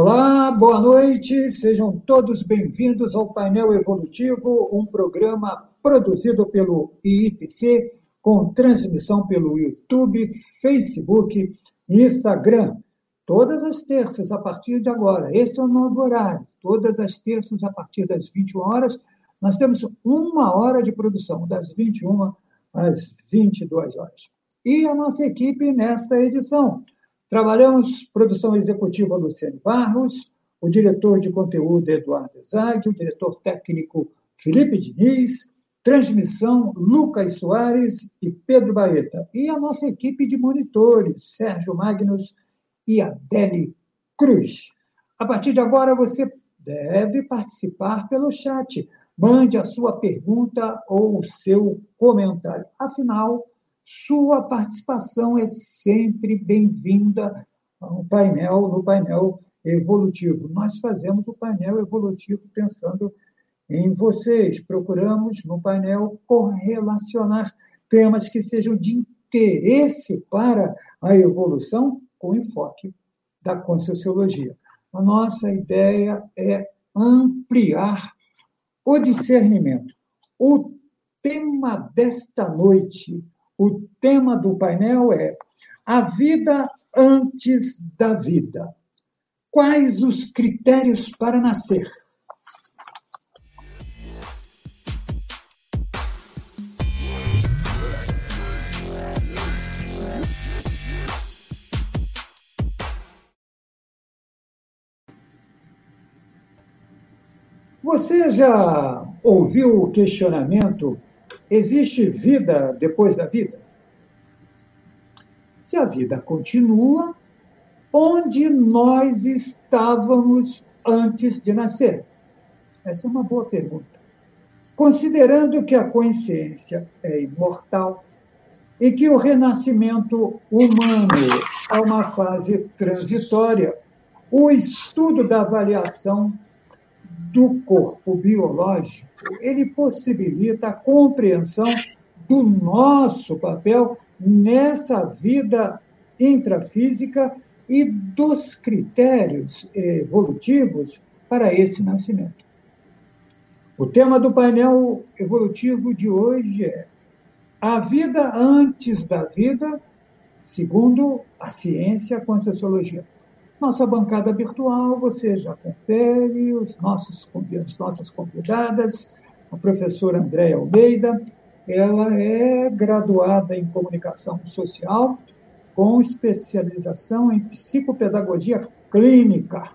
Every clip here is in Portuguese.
Olá, boa noite, sejam todos bem-vindos ao Painel Evolutivo, um programa produzido pelo IIPC, com transmissão pelo YouTube, Facebook e Instagram, todas as terças a partir de agora. Esse é o novo horário, todas as terças a partir das 21 horas. Nós temos uma hora de produção, das 21 às 22 horas. E a nossa equipe nesta edição. Trabalhamos produção executiva Luciane Barros, o diretor de conteúdo Eduardo Zag, o diretor técnico Felipe Diniz, transmissão Lucas Soares e Pedro Baeta. E a nossa equipe de monitores, Sérgio Magnus e Adele Cruz. A partir de agora, você deve participar pelo chat. Mande a sua pergunta ou o seu comentário. Afinal, sua participação é sempre bem-vinda ao painel, no painel evolutivo. Nós fazemos o painel evolutivo pensando em vocês. Procuramos, no painel, correlacionar temas que sejam de interesse para a evolução com enfoque da Conscienciologia. A nossa ideia é ampliar o discernimento. O tema desta noite o tema do painel é A Vida Antes da Vida. Quais os critérios para nascer? Você já ouviu o questionamento Existe vida depois da vida? Se a vida continua, onde nós estávamos antes de nascer? Essa é uma boa pergunta. Considerando que a consciência é imortal e que o renascimento humano é uma fase transitória, o estudo da avaliação do corpo biológico, ele possibilita a compreensão do nosso papel nessa vida intrafísica e dos critérios evolutivos para esse nascimento. O tema do painel evolutivo de hoje é a vida antes da vida, segundo a ciência com a sociologia. Nossa bancada virtual, você já confere, os nossos, as nossas convidadas, a professora Andréa Almeida, ela é graduada em comunicação social, com especialização em psicopedagogia clínica,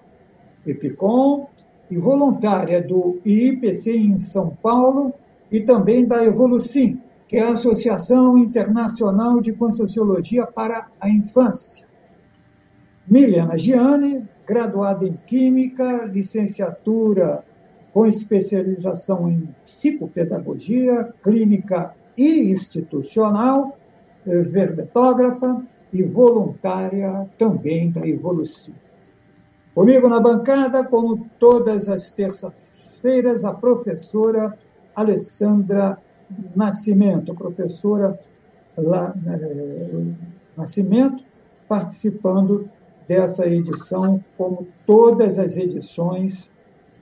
EPICOM, e voluntária do IPC em São Paulo e também da Evolucim, que é a Associação Internacional de Conscienciologia para a Infância. Milena Gianni, graduada em Química, licenciatura com especialização em psicopedagogia, clínica e institucional, eh, verbetógrafa e voluntária também da Evolução. Comigo na bancada, como todas as terças-feiras, a professora Alessandra Nascimento, professora eh, Nascimento, participando dessa edição, como todas as edições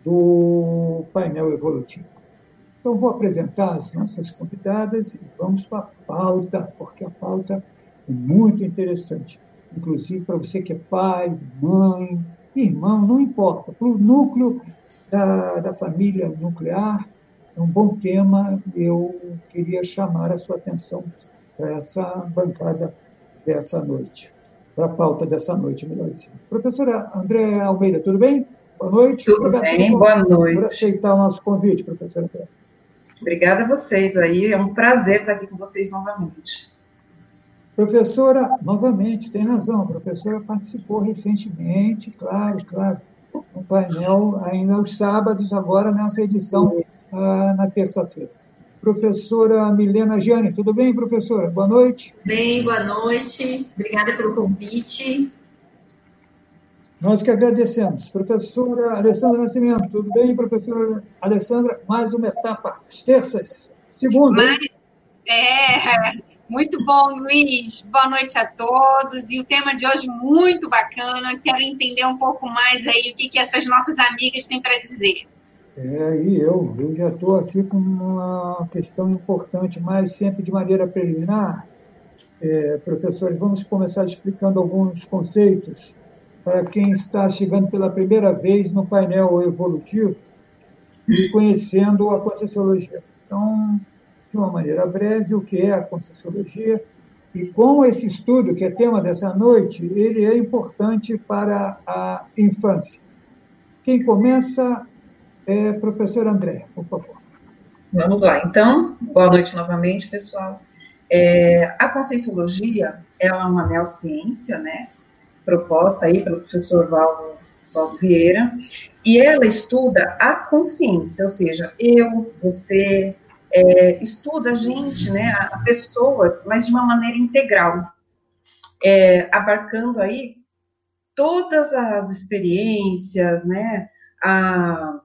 do painel evolutivo. Então, vou apresentar as nossas convidadas e vamos para a pauta, porque a pauta é muito interessante. Inclusive para você que é pai, mãe, irmão, não importa. Para o núcleo da, da família nuclear, é um bom tema. Eu queria chamar a sua atenção para essa bancada dessa noite para a pauta dessa noite, melhor dizendo. Professora André Almeida, tudo bem? Boa noite. Tudo Obrigado bem, boa noite. Por aceitar o nosso convite, professora André. Obrigada a vocês aí, é um prazer estar aqui com vocês novamente. Professora, novamente, tem razão, a professora participou recentemente, claro, claro, no painel, ainda aos sábados, agora nessa edição, ah, na terça-feira professora Milena Gianni. Tudo bem, professora? Boa noite. Bem, boa noite. Obrigada pelo convite. Nós que agradecemos. Professora Alessandra Nascimento, tudo bem, professora Alessandra? Mais uma etapa, as terças, segunda. Mais, é, Muito bom, Luiz. Boa noite a todos. E o tema de hoje muito bacana. Quero entender um pouco mais aí o que, que essas nossas amigas têm para dizer. É, e eu, eu já estou aqui com uma questão importante, mas sempre de maneira preliminar. É, professores, vamos começar explicando alguns conceitos para quem está chegando pela primeira vez no painel evolutivo e conhecendo a Conscienciologia. Então, de uma maneira breve, o que é a Conscienciologia e como esse estudo, que é tema dessa noite, ele é importante para a infância. Quem começa é professor André, por favor. Vamos lá, então, boa noite novamente, pessoal. É, a Conscienciologia é uma neociência, né, proposta aí pelo professor Valdo, Valdo Vieira, e ela estuda a consciência, ou seja, eu, você, é, estuda a gente, né, a pessoa, mas de uma maneira integral, é, abarcando aí todas as experiências, né, a,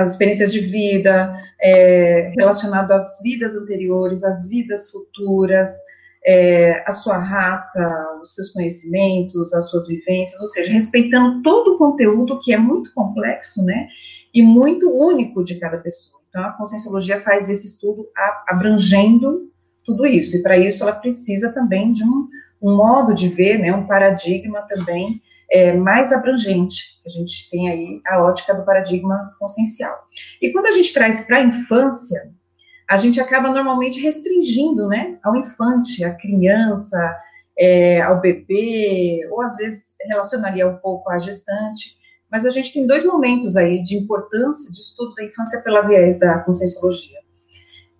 as experiências de vida, é, relacionado às vidas anteriores, às vidas futuras, é, a sua raça, os seus conhecimentos, as suas vivências, ou seja, respeitando todo o conteúdo que é muito complexo, né, e muito único de cada pessoa. Então, a conscienciologia faz esse estudo abrangendo tudo isso, e para isso ela precisa também de um, um modo de ver, né, um paradigma também é, mais abrangente, a gente tem aí a ótica do paradigma consciencial. E quando a gente traz para a infância, a gente acaba normalmente restringindo, né, ao infante, à criança, é, ao bebê, ou às vezes relacionaria um pouco à gestante, mas a gente tem dois momentos aí de importância de estudo da infância pela viés da conscienciologia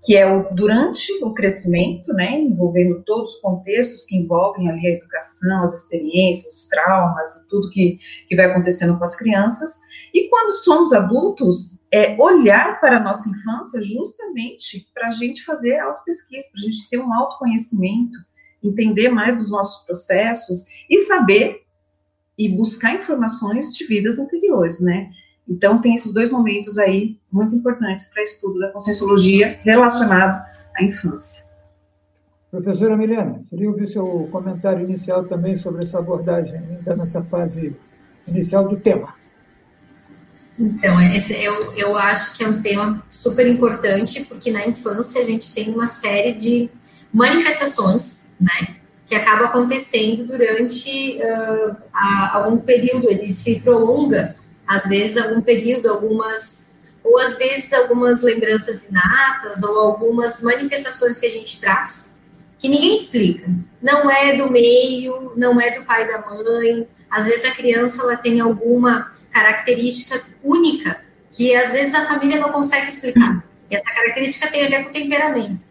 que é o durante o crescimento, né, envolvendo todos os contextos que envolvem ali a educação, as experiências, os traumas tudo que, que vai acontecendo com as crianças. E quando somos adultos, é olhar para a nossa infância justamente para a gente fazer autopesquisa, para a gente ter um autoconhecimento, entender mais dos nossos processos e saber e buscar informações de vidas anteriores, né? Então, tem esses dois momentos aí muito importantes para estudo da conscienciologia relacionado à infância. Professora Milena, queria ouvir seu comentário inicial também sobre essa abordagem, ainda nessa fase inicial do tema. Então, esse, eu, eu acho que é um tema super importante, porque na infância a gente tem uma série de manifestações, né, que acabam acontecendo durante uh, a, algum período, ele se prolonga às vezes algum período, algumas ou às vezes algumas lembranças inatas ou algumas manifestações que a gente traz que ninguém explica. Não é do meio, não é do pai da mãe. Às vezes a criança ela tem alguma característica única que às vezes a família não consegue explicar. E essa característica tem a ver com o temperamento.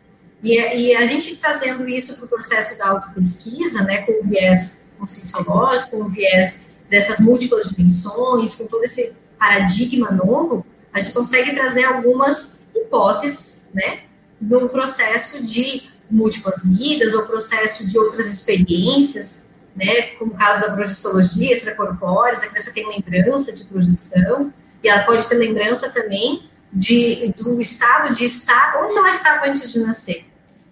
E, e a gente trazendo isso para o processo da autopesquisa, né, com o viés conscienciológico, com o viés dessas múltiplas dimensões, com todo esse paradigma novo, a gente consegue trazer algumas hipóteses, né, do processo de múltiplas vidas ou processo de outras experiências, né, como o caso da projeciologia extracorpórea, a criança tem lembrança de projeção, e ela pode ter lembrança também de, do estado de estar onde ela estava antes de nascer.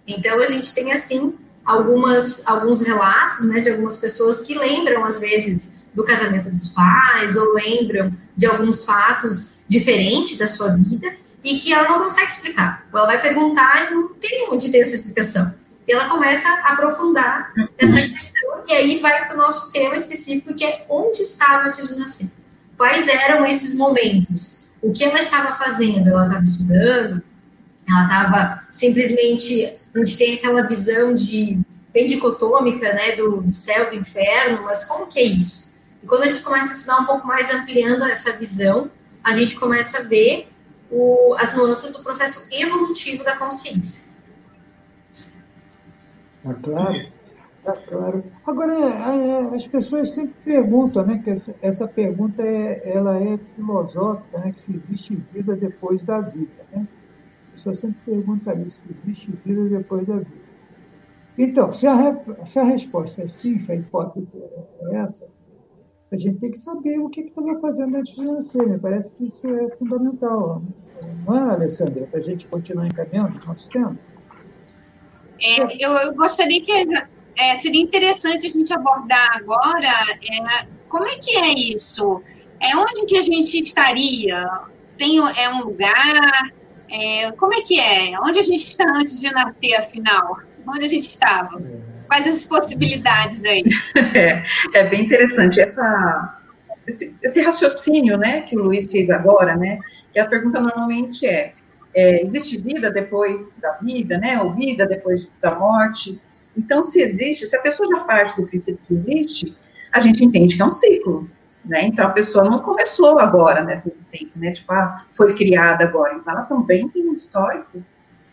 Então, a gente tem, assim, algumas, alguns relatos, né, de algumas pessoas que lembram, às vezes, do casamento dos pais, ou lembram de alguns fatos diferentes da sua vida e que ela não consegue explicar. Ou ela vai perguntar e não tem onde ter essa explicação. E ela começa a aprofundar essa questão, e aí vai para o nosso tema específico, que é onde estava antes de nascer. Quais eram esses momentos? O que ela estava fazendo? Ela estava estudando? Ela estava simplesmente. Gente tem aquela visão de bem dicotômica, né, do, céu e do inferno, mas como que é isso? E quando a gente começa a estudar um pouco mais, ampliando essa visão, a gente começa a ver o, as nuances do processo evolutivo da consciência. Tá claro, tá claro. Agora, as pessoas sempre perguntam, né, que essa, essa pergunta é, ela é filosófica, né, que se existe vida depois da vida, né? A pessoa sempre pergunta isso, se existe vida depois da vida. Então, se a, se a resposta é sim, se a hipótese é essa, a gente tem que saber o que estava fazendo antes de nascer. Me parece que isso é fundamental. Não é, Alessandra, para a gente continuar encaminhando o nosso tempo? É, eu, eu, gostaria que é, seria interessante a gente abordar agora é, como é que é isso? É onde que a gente estaria? Tem é um lugar? É, como é que é? Onde a gente está antes de nascer, afinal? Onde a gente estava? Quais as possibilidades aí? É, é bem interessante essa, esse, esse, raciocínio, né, que o Luiz fez agora, né? Que a pergunta normalmente é, é existe vida depois da vida, né? Ou vida depois da morte? Então, se existe, se a pessoa já parte do princípio que existe, a gente entende que é um ciclo, né? Então a pessoa não começou agora nessa existência, né? Tipo, ah, foi criada agora. Então ela também tem um histórico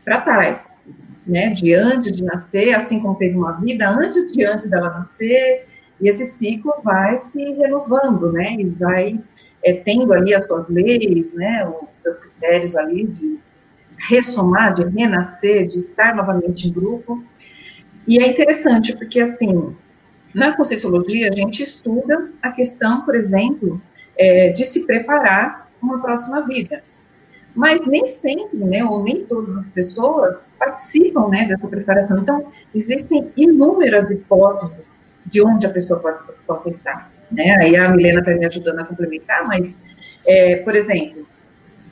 para trás, né? De antes de nascer, assim como teve uma vida antes de antes dela nascer, e esse ciclo vai se renovando, né? E vai é, tendo ali as suas leis, né? Os seus critérios ali de ressomar, de renascer, de estar novamente em grupo. E é interessante porque assim na Conscienciologia, a gente estuda a questão, por exemplo, é, de se preparar uma próxima vida. Mas nem sempre, né, ou nem todas as pessoas participam né, dessa preparação. Então, existem inúmeras hipóteses de onde a pessoa pode, possa estar. Né? Aí a Milena está me ajudando a complementar, mas, é, por exemplo,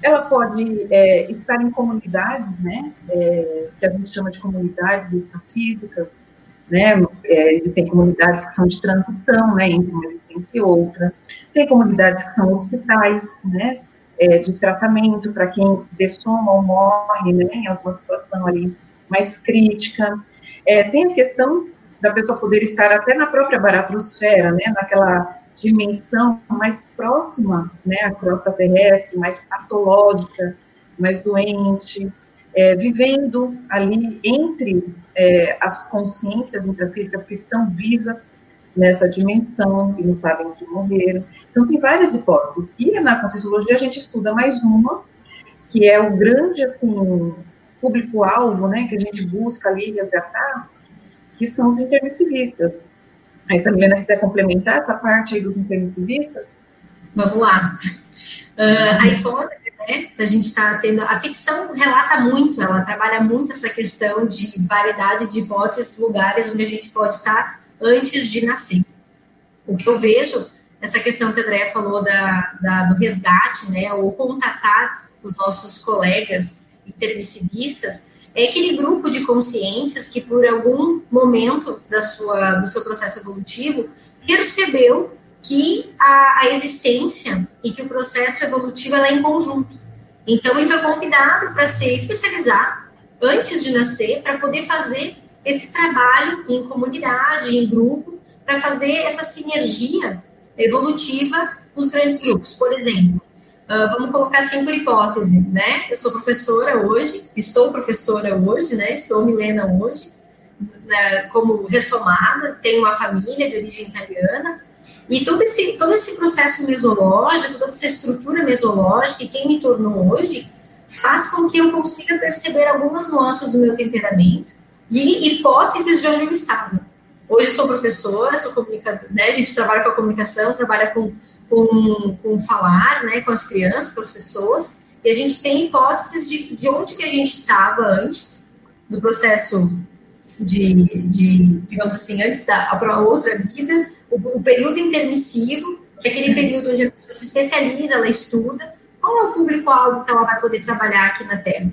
ela pode é, estar em comunidades, né, é, que a gente chama de comunidades extrafísicas, né? É, existem comunidades que são de transição, né, entre uma existência e outra. Tem comunidades que são hospitais, né, é, de tratamento para quem dessoma ou morre, né, em alguma situação ali mais crítica. É, tem a questão da pessoa poder estar até na própria baratrosfera, né, naquela dimensão mais próxima, né, à crosta terrestre, mais patológica, mais doente, é, vivendo ali entre é, as consciências intrafísicas que estão vivas nessa dimensão e não sabem que morreram. Então, tem várias hipóteses. E na Conscienciologia a gente estuda mais uma, que é o grande, assim, público-alvo, né, que a gente busca ali resgatar, que são os intermissivistas. Aí, se a Helena quiser complementar essa parte aí dos intermissivistas. Vamos lá. Uh, a hipótese, né, a gente está tendo, a ficção relata muito, ela trabalha muito essa questão de variedade de hipóteses, lugares onde a gente pode estar antes de nascer. O que eu vejo, essa questão que a Andrea falou da, da, do resgate, né, ou contatar os nossos colegas intermissivistas, é aquele grupo de consciências que por algum momento da sua, do seu processo evolutivo percebeu que a, a existência e que o processo evolutivo é em conjunto. Então, ele foi convidado para se especializar antes de nascer, para poder fazer esse trabalho em comunidade, em grupo, para fazer essa sinergia evolutiva nos grandes grupos. Por exemplo, uh, vamos colocar assim por hipótese, né? Eu sou professora hoje, estou professora hoje, né? Estou Milena hoje, né, como ressomada, tenho uma família de origem italiana, e todo esse, todo esse processo mesológico, toda essa estrutura mesológica, e quem me tornou hoje, faz com que eu consiga perceber algumas nuances do meu temperamento e hipóteses de onde eu estava. Hoje sou professora, sou comunicadora, né? A gente trabalha com a comunicação, trabalha com, com, com falar, né? Com as crianças, com as pessoas, e a gente tem hipóteses de, de onde que a gente estava antes, do processo de, de, digamos assim, antes da outra vida, o, o período intermissivo, que é aquele período onde a pessoa se especializa, ela estuda, qual é o público-alvo que ela vai poder trabalhar aqui na Terra?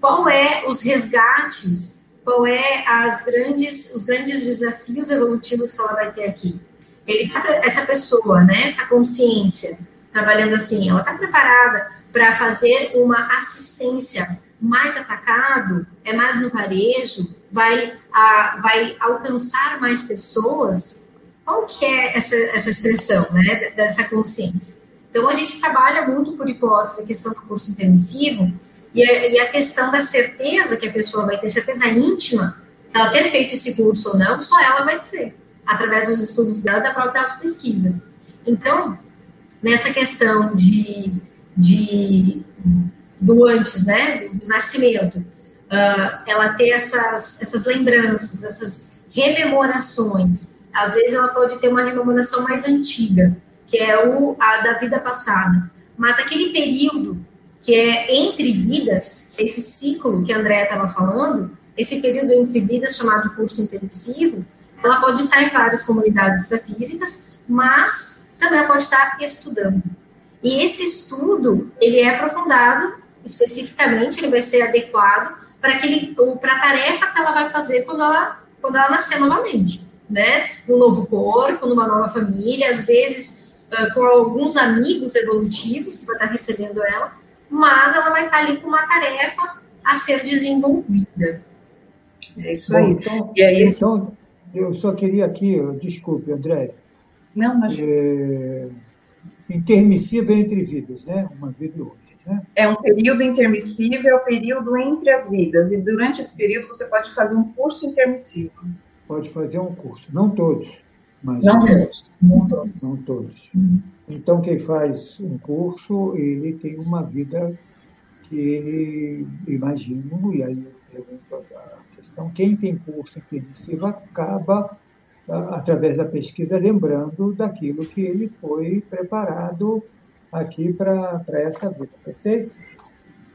Qual é os resgates? Qual é as grandes, os grandes desafios evolutivos que ela vai ter aqui? Ele tá, essa pessoa, né, essa consciência, trabalhando assim, ela está preparada para fazer uma assistência mais atacado, é mais no varejo, vai, a, vai alcançar mais pessoas, qual que é essa, essa expressão, né, dessa consciência? Então, a gente trabalha muito por hipótese a questão do curso intermissivo e a, e a questão da certeza que a pessoa vai ter, certeza íntima, ela ter feito esse curso ou não, só ela vai dizer, através dos estudos dela, da própria auto-pesquisa. Então, nessa questão de, de do antes, né, do nascimento, uh, ela ter essas, essas lembranças, essas rememorações, às vezes ela pode ter uma rememoração mais antiga, que é o a da vida passada. Mas aquele período que é entre vidas, esse ciclo que a Andrea estava falando, esse período entre vidas chamado curso intensivo, ela pode estar em várias comunidades extrafísicas, mas também pode estar estudando. E esse estudo, ele é aprofundado, especificamente, ele vai ser adequado para a tarefa que ela vai fazer quando ela, quando ela nascer novamente, né? Um novo corpo, numa nova família, às vezes com alguns amigos evolutivos que vai estar recebendo ela, mas ela vai estar ali com uma tarefa a ser desenvolvida. É isso aí. Bom, então, e aí, então, eu só queria aqui, desculpe, André. Não, mas. É, intermissiva entre vidas, né? Uma vida e outra. Né? É um período intermissivo, é o período entre as vidas. E durante esse período você pode fazer um curso intermissivo. Pode fazer um curso, não todos. Mas não todos. Não todos. Não todos. Então, quem faz um curso, ele tem uma vida que ele, imagino, e aí eu pergunto a questão, quem tem curso intermissivo acaba, através da pesquisa, lembrando daquilo que ele foi preparado aqui para essa vida, perfeito?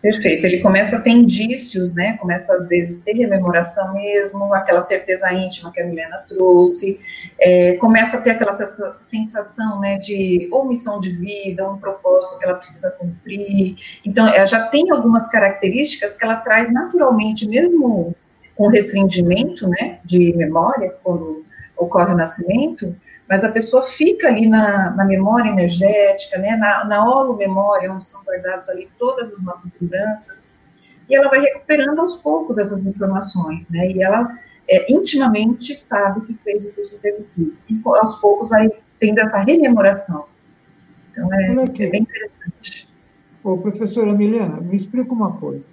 Perfeito. Ele começa a ter indícios, né? Começa às vezes a ter rememoração mesmo, aquela certeza íntima que a Milena trouxe. É, começa a ter aquela sensação, né, de ou missão de vida, ou um propósito que ela precisa cumprir. Então, ela já tem algumas características que ela traz naturalmente, mesmo com restringimento, né, de memória, quando ocorre o nascimento, mas a pessoa fica ali na, na memória energética, né, na, na holomemória, onde são guardadas ali todas as nossas lembranças, e ela vai recuperando aos poucos essas informações, né, e ela é, intimamente sabe que fez o curso intermissivo, e aos poucos vai tendo essa rememoração. Então, é, é bem interessante. Ô, professora Milena, me explica uma coisa.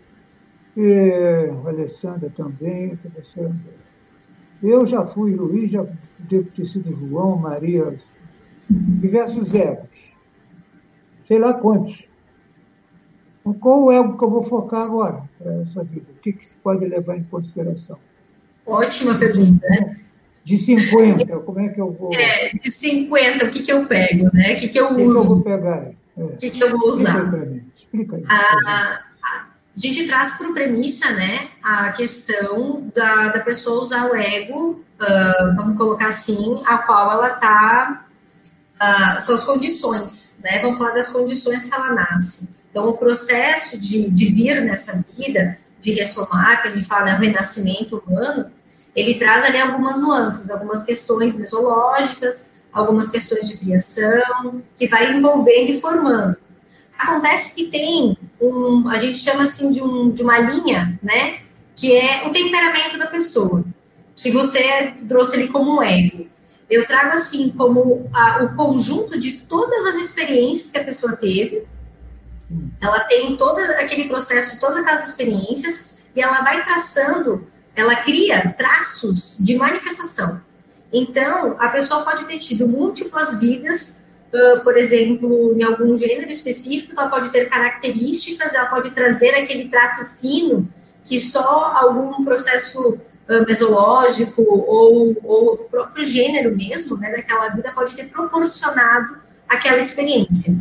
É, a Alessandra também, professora eu já fui Luiz, já devo ter sido João, Maria, diversos egos. Sei lá quantos. Então, qual o ego que eu vou focar agora para essa vida? O que, que se pode levar em consideração? Ótima pergunta. De 50, como é que eu vou. É, de 50, o que, que eu pego, né? O que, que eu uso? O que, eu vou pegar? É. O que, que eu vou usar? Explica aí. Explica aí. Ah, a gente traz por premissa, né, a questão da, da pessoa usar o ego, uh, vamos colocar assim, a qual ela está, uh, ah, são as condições, né, vamos falar das condições que ela nasce. Então, o processo de, de vir nessa vida, de ressomar, que a gente fala, né, o renascimento humano, ele traz ali algumas nuances, algumas questões mesológicas, algumas questões de criação, que vai envolvendo e formando. Acontece que tem um, a gente chama assim de, um, de uma linha, né? Que é o temperamento da pessoa, que você trouxe ali como um ego. Eu trago assim como a, o conjunto de todas as experiências que a pessoa teve. Ela tem todo aquele processo, todas aquelas experiências, e ela vai traçando, ela cria traços de manifestação. Então, a pessoa pode ter tido múltiplas vidas Uh, por exemplo, em algum gênero específico, ela pode ter características, ela pode trazer aquele trato fino que só algum processo uh, mesológico ou, ou o próprio gênero mesmo, né, daquela vida pode ter proporcionado aquela experiência.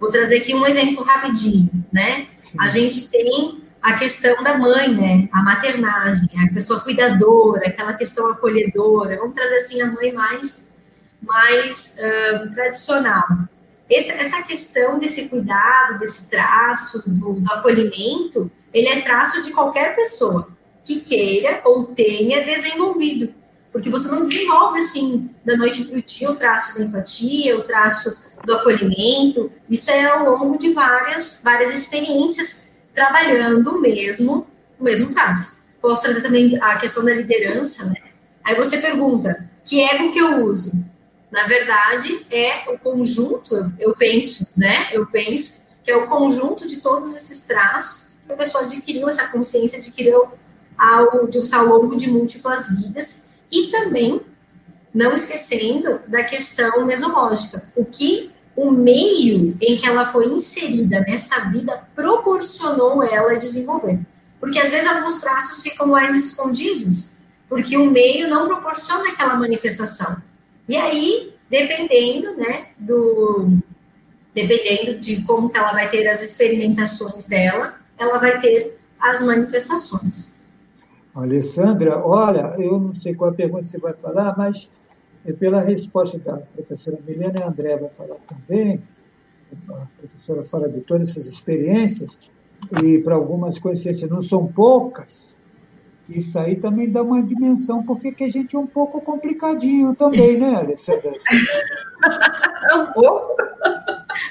Vou trazer aqui um exemplo rapidinho, né? A gente tem a questão da mãe, né? A maternagem, a pessoa cuidadora, aquela questão acolhedora. Vamos trazer assim a mãe mais mais um, tradicional. Esse, essa questão desse cuidado, desse traço, do, do acolhimento, ele é traço de qualquer pessoa que queira ou tenha desenvolvido. Porque você não desenvolve assim da noite para o dia o traço da empatia, o traço do acolhimento. Isso é ao longo de várias, várias experiências trabalhando mesmo, o mesmo traço. Posso trazer também a questão da liderança, né? Aí você pergunta, que ego que eu uso? Na verdade, é o conjunto, eu penso, né? Eu penso que é o conjunto de todos esses traços que a pessoa adquiriu, essa consciência adquiriu ao, ao longo de múltiplas vidas e também não esquecendo da questão mesológica, o que o meio em que ela foi inserida nesta vida proporcionou ela desenvolver. Porque às vezes alguns traços ficam mais escondidos, porque o meio não proporciona aquela manifestação. E aí, dependendo, né, do dependendo de como que ela vai ter as experimentações dela, ela vai ter as manifestações. Alessandra, olha, eu não sei qual a pergunta você vai falar, mas pela resposta da professora Milena, a André vai falar também, a professora fala de todas essas experiências, e para algumas coincidências não são poucas, isso aí também dá uma dimensão, porque que a gente é um pouco complicadinho também, né, Alessandra? um pouco.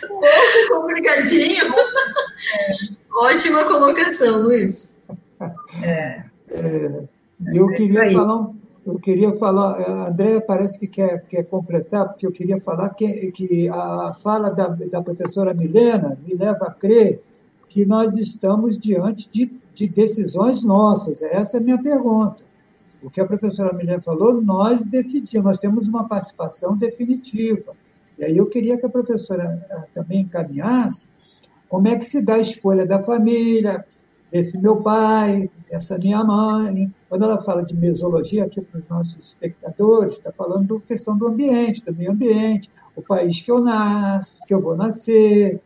Um pouco complicadinho. Ótima colocação, Luiz. É. é eu é queria falar eu queria falar, a Andréa parece que quer, quer completar, porque eu queria falar que, que a fala da, da professora Milena me leva a crer que nós estamos diante de, de decisões nossas. Essa é a minha pergunta. O que a professora Milena falou, nós decidimos, nós temos uma participação definitiva. E aí eu queria que a professora eh, também encaminhasse como é que se dá a escolha da família, desse meu pai, dessa minha mãe. Quando ela fala de mesologia, aqui para os nossos espectadores, está falando da questão do ambiente, do meio ambiente, o país que eu nasço, que eu vou nascer,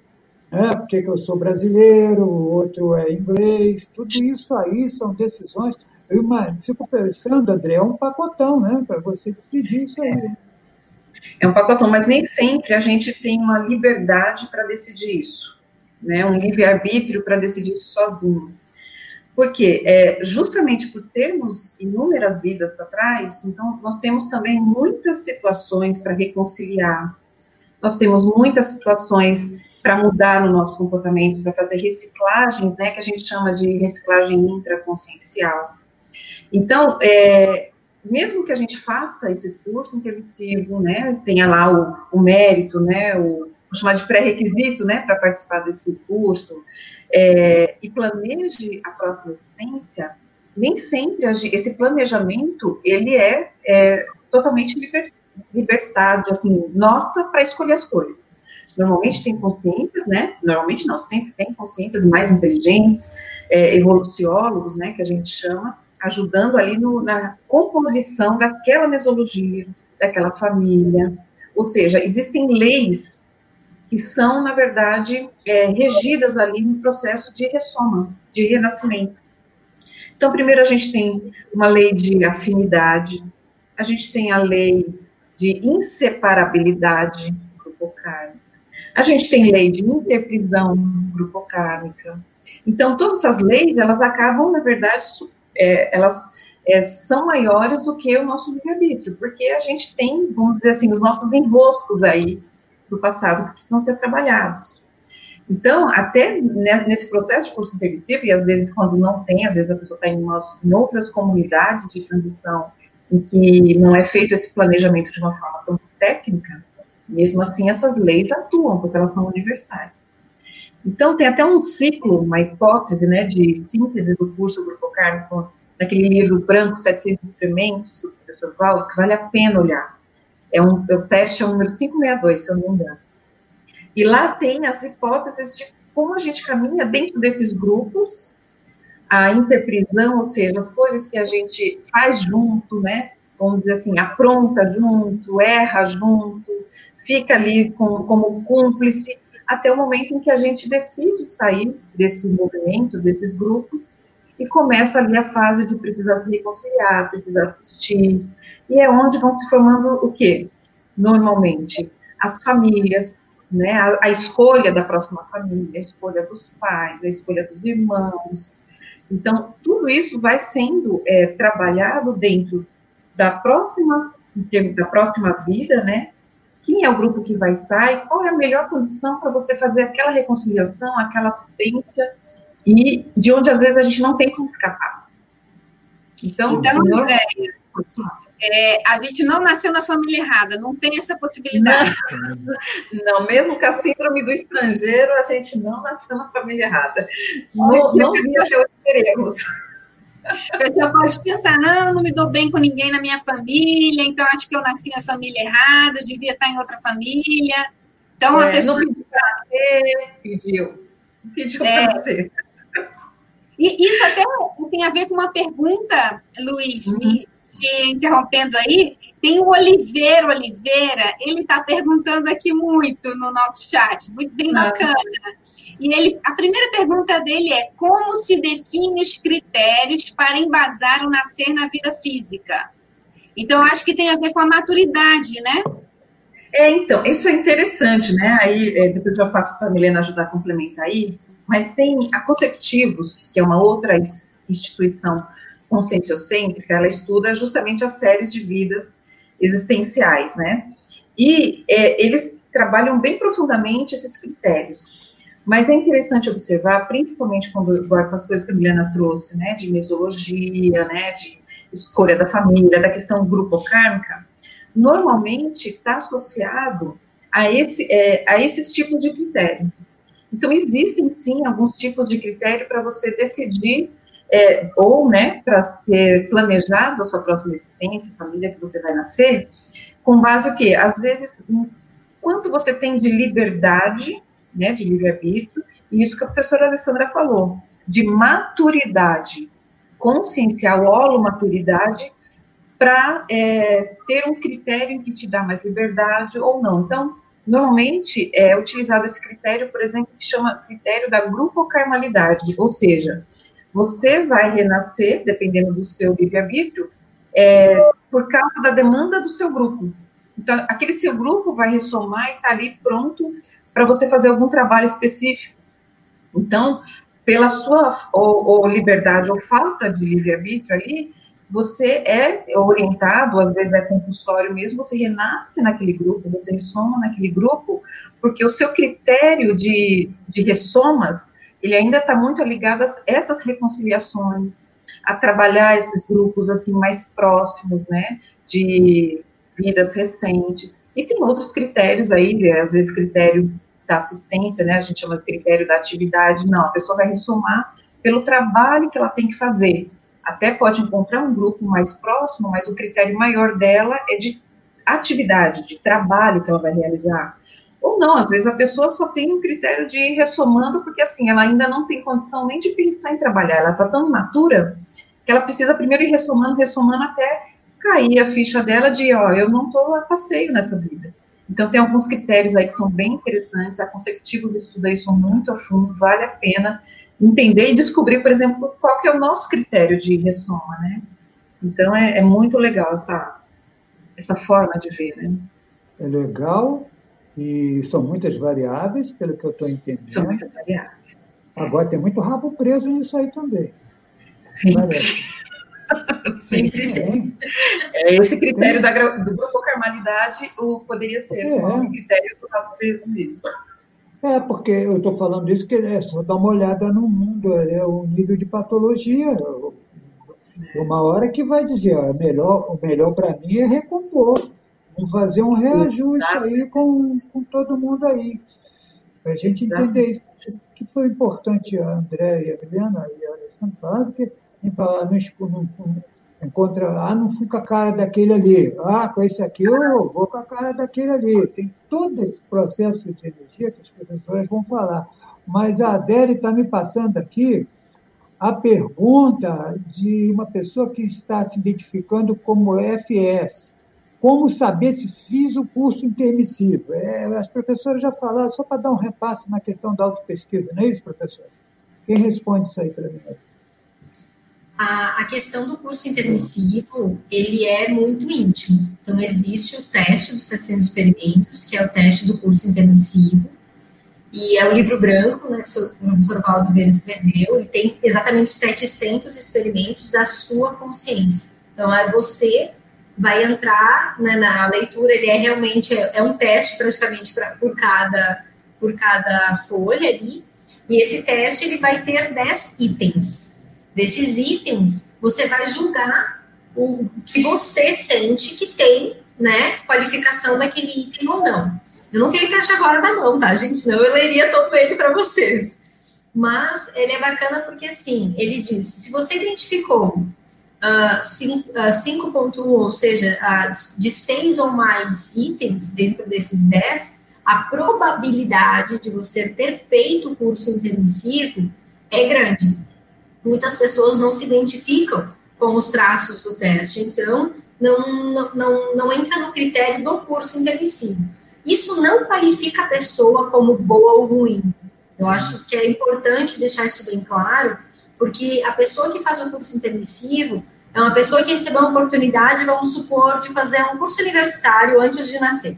né? porque eu sou brasileiro, o outro é inglês, tudo isso aí são decisões. Eu fico pensando, André, é um pacotão, né? Para você decidir isso aí. É um pacotão, mas nem sempre a gente tem uma liberdade para decidir isso né, um livre-arbítrio para decidir isso sozinho. Porque é, justamente por termos inúmeras vidas para trás, então nós temos também muitas situações para reconciliar, nós temos muitas situações para mudar no nosso comportamento, para fazer reciclagens, né, que a gente chama de reciclagem intraconsciencial. Então, é, mesmo que a gente faça esse curso intermissivo, né, tenha lá o, o mérito, né, o, vou chamar de pré-requisito, né, para participar desse curso, é, e planeje a próxima existência, nem sempre esse planejamento, ele é, é totalmente liber, libertado, assim, nossa, para escolher as coisas. Normalmente tem consciências, né, normalmente não, sempre tem consciências mais inteligentes, é, evoluciólogos, né, que a gente chama, ajudando ali no, na composição daquela mesologia, daquela família, ou seja, existem leis que são, na verdade, é, regidas ali no processo de ressoma, de renascimento. Então, primeiro a gente tem uma lei de afinidade, a gente tem a lei de inseparabilidade grupocármica, a gente tem lei de interprisão grupocármica. Então, todas essas leis, elas acabam, na verdade, é, elas é, são maiores do que o nosso livre-arbítrio, porque a gente tem, vamos dizer assim, os nossos enroscos aí, do passado que precisam ser trabalhados. Então, até nesse processo de curso intermissivo, e às vezes quando não tem, às vezes a pessoa está em, em outras comunidades de transição em que não é feito esse planejamento de uma forma tão técnica, mesmo assim essas leis atuam, porque elas são universais. Então, tem até um ciclo, uma hipótese, né, de síntese do curso Grupo Kármico, naquele livro branco, 700 experimentos, do professor Val, que vale a pena olhar. É um, o teste é o número 562, se eu não me engano. E lá tem as hipóteses de como a gente caminha dentro desses grupos, a interprisão, ou seja, as coisas que a gente faz junto, né? Vamos dizer assim, apronta junto, erra junto, fica ali com, como cúmplice, até o momento em que a gente decide sair desse movimento, desses grupos, e começa ali a fase de precisar se reconciliar, precisar assistir, e é onde vão se formando o quê? Normalmente, as famílias, né, a, a, escolha da próxima família, a escolha dos pais, a escolha dos irmãos. Então, tudo isso vai sendo é, trabalhado dentro da próxima, da próxima vida, né? Quem é o grupo que vai estar e qual é a melhor condição para você fazer aquela reconciliação, aquela assistência e de onde às vezes a gente não tem como escapar. Então, então André, é, a gente não nasceu na família errada, não tem essa possibilidade. Não, não, mesmo com a síndrome do estrangeiro, a gente não nasceu na família errada. Não, não via que hoje teremos. A pessoa pode pensar, não, não me dou bem com ninguém na minha família, então acho que eu nasci na família errada, eu devia estar em outra família. Então, é, a pessoa... Não pediu para ser, pediu. Pediu é, para ser. E isso até tem a ver com uma pergunta, Luiz, uhum. me te interrompendo aí, tem o Oliveira Oliveira, ele está perguntando aqui muito no nosso chat, muito bem ah. bacana. E ele, a primeira pergunta dele é: como se define os critérios para embasar o nascer na vida física? Então, acho que tem a ver com a maturidade, né? É, então, isso é interessante, né? Aí, é, depois eu passo para a Milena ajudar a complementar aí, mas tem a Conceptivos, que é uma outra instituição conscienciocêntrica, ela estuda justamente as séries de vidas existenciais, né? E é, eles trabalham bem profundamente esses critérios. Mas é interessante observar, principalmente quando essas coisas que a Milena trouxe, né, de mesologia, né, de escolha da família, da questão grupo kármica, normalmente está associado a, esse, é, a esses tipos de critério. Então, existem sim alguns tipos de critério para você decidir, é, ou né, para ser planejado a sua próxima existência, a família que você vai nascer, com base o quê? Às vezes, quanto você tem de liberdade, né, de livre-arbítrio, e isso que a professora Alessandra falou, de maturidade consciencial, holomaturidade, para é, ter um critério que te dá mais liberdade ou não. Então, normalmente é utilizado esse critério, por exemplo, que chama critério da grupocarmalidade, ou seja, você vai renascer, dependendo do seu livre-arbítrio, é, por causa da demanda do seu grupo. Então, aquele seu grupo vai ressomar e está ali pronto para você fazer algum trabalho específico. Então, pela sua ou, ou liberdade ou falta de livre-arbítrio ali, você é orientado, às vezes é compulsório mesmo, você renasce naquele grupo, você ressoma naquele grupo, porque o seu critério de, de ressomas, ele ainda está muito ligado a essas reconciliações, a trabalhar esses grupos assim mais próximos, né, de vidas recentes. E tem outros critérios aí, às vezes critério da assistência, né, a gente chama de critério da atividade, não, a pessoa vai ressomar pelo trabalho que ela tem que fazer, até pode encontrar um grupo mais próximo, mas o critério maior dela é de atividade, de trabalho que ela vai realizar. Ou não, às vezes a pessoa só tem um critério de ir ressomando, porque assim, ela ainda não tem condição nem de pensar em trabalhar, ela está tão matura que ela precisa primeiro ir ressomando, ressomando até cair a ficha dela de, ó, eu não estou a passeio nessa vida. Então, tem alguns critérios aí que são bem interessantes, a Consecutivos estuda isso muito a fundo, vale a pena entender e descobrir, por exemplo, qual que é o nosso critério de ressoma, né? Então é, é muito legal essa, essa forma de ver, né? É legal e são muitas variáveis, pelo que eu estou entendendo. São muitas variáveis. Agora tem muito rabo preso nisso aí também. Sempre. Sempre tem. É, esse critério da, do grupo carmalidade o, poderia ser é. um critério do rabo preso mesmo. É, porque eu estou falando isso, que é só dar uma olhada no mundo, é o nível de patologia. Uma hora que vai dizer, ó, melhor, o melhor para mim é recompor, fazer um reajuste aí com, com todo mundo aí. Para a gente Exato. entender isso. que foi importante a André e a Helena e a Alessandra porque em falar no, no, encontra, ah, não fui com a cara daquele ali, ah, com esse aqui eu vou com a cara daquele ali. Tem todo esse processo de energia que os professores vão falar. Mas a Adele está me passando aqui a pergunta de uma pessoa que está se identificando como FS. Como saber se fiz o curso intermissivo? É, as professoras já falaram, só para dar um repasse na questão da autopesquisa, não é isso, professor? Quem responde isso aí para mim? A, a, questão do curso intermissivo, ele é muito íntimo. Então, existe o teste dos 700 experimentos, que é o teste do curso intermissivo, e é o livro branco, né, que o professor Valdo Vieira escreveu, ele tem exatamente 700 experimentos da sua consciência. Então, aí você vai entrar né, na leitura, ele é realmente, é, é um teste praticamente pra, por, cada, por cada folha ali, e esse teste ele vai ter 10 itens desses itens, você vai julgar o que você sente que tem, né, qualificação daquele item ou não. Eu não tenho teste agora na mão, tá, gente? Senão eu leria todo ele para vocês. Mas ele é bacana porque, assim, ele diz: se você identificou uh, ah, 5.1, uh, ah, ou seja, uh, de 6 ou mais itens dentro desses 10, a probabilidade de você ter feito o curso intermissivo é grande muitas pessoas não se identificam com os traços do teste. Então, não, não, não, entra no critério do curso intermissivo. Isso não qualifica a pessoa como boa ou ruim. Eu acho que é importante deixar isso bem claro, porque a pessoa que faz o curso intermissivo é uma pessoa que recebeu a oportunidade, vamos supor, de fazer um curso universitário antes de nascer.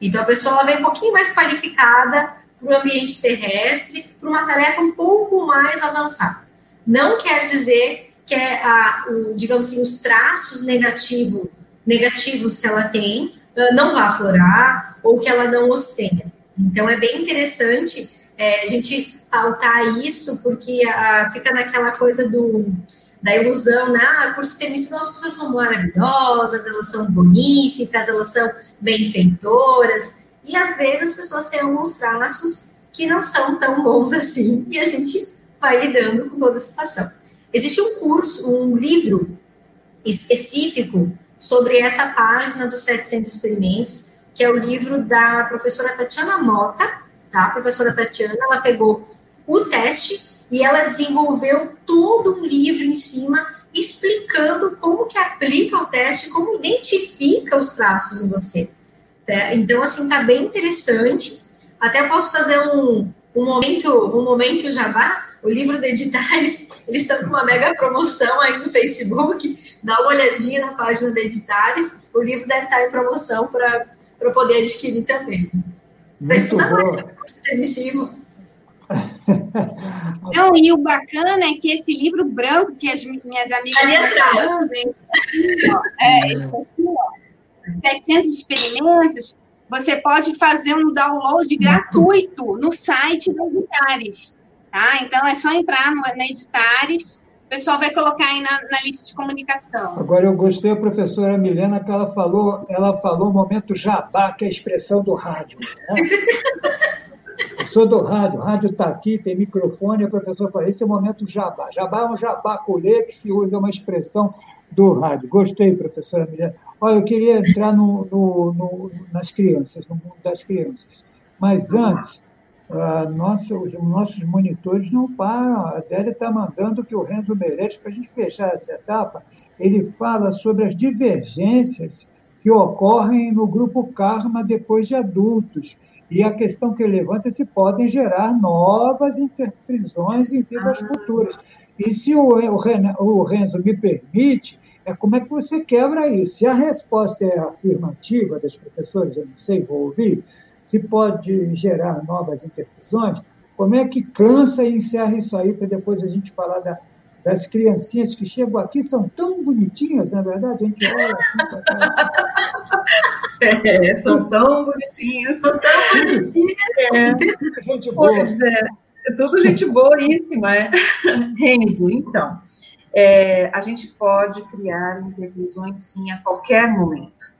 Então, a pessoa vem um pouquinho mais qualificada para o ambiente terrestre, para uma tarefa um pouco mais avançada. Não quer dizer que é a, o, digamos assim, os traços negativo, negativos que ela tem não vá aflorar ou que ela não os tenha. Então, é bem interessante é, a gente pautar isso, porque a, fica naquela coisa do, da ilusão, né? Ah, curso intermissivo, as pessoas são maravilhosas, elas são boníficas, elas são benfeitoras, e às vezes as pessoas têm alguns traços que não são tão bons assim, e a gente vai lidando com toda a situação. Existe um curso, um livro específico sobre essa página dos 700 experimentos, que é o livro da professora Tatiana Mota, tá? A professora Tatiana, ela pegou o teste e ela desenvolveu todo um livro em cima explicando como que aplica o teste, como identifica os traços em você. Tá? Então, assim, tá bem interessante. Até posso fazer um, um momento, um momento jabá. O livro de Editares, eles estão com uma mega promoção aí no Facebook. Dá uma olhadinha na página de Editares. O livro deve estar em promoção para poder adquirir também. Para estudar mais sobre. Não, e o bacana é que esse livro branco que as minhas amigas Ali atrás. é, ó, 700 experimentos, você pode fazer um download gratuito no site da Editares, tá? Então é só entrar no, na Editares, o pessoal vai colocar aí na, na, lista de comunicação. Agora eu gostei a professora Milena que ela falou, ela falou o momento jabá, que é a expressão do rádio. Né? Eu sou do rádio, o rádio está aqui, tem microfone, a professora fala, esse é o momento jabá. Jabá é um jabá colher que se usa uma expressão do rádio. Gostei, professora Milena. Olha, eu queria entrar no, no, no, nas crianças, no mundo das crianças. Mas antes, uh, nossa, os nossos monitores não param. A Adélia está mandando que o Renzo Meirelles, para a gente fechar essa etapa, ele fala sobre as divergências que ocorrem no grupo Karma depois de adultos e a questão que ele levanta é se podem gerar novas interprisões em vidas futuras. E se o, o, Renzo me permite, é como é que você quebra isso? Se a resposta é afirmativa das professoras, eu não sei, vou ouvir, se pode gerar novas interprisões, como é que cansa e encerra isso aí para depois a gente falar da, das criancinhas que chegam aqui são tão bonitinhas, na é verdade, a gente olha assim para É, são tão bonitinhas. São tão bonitinhas. É. Tudo gente boa. Pois é, é tudo gente boíssima. É. Renzo, então, é, a gente pode criar intervisões, sim, a qualquer momento.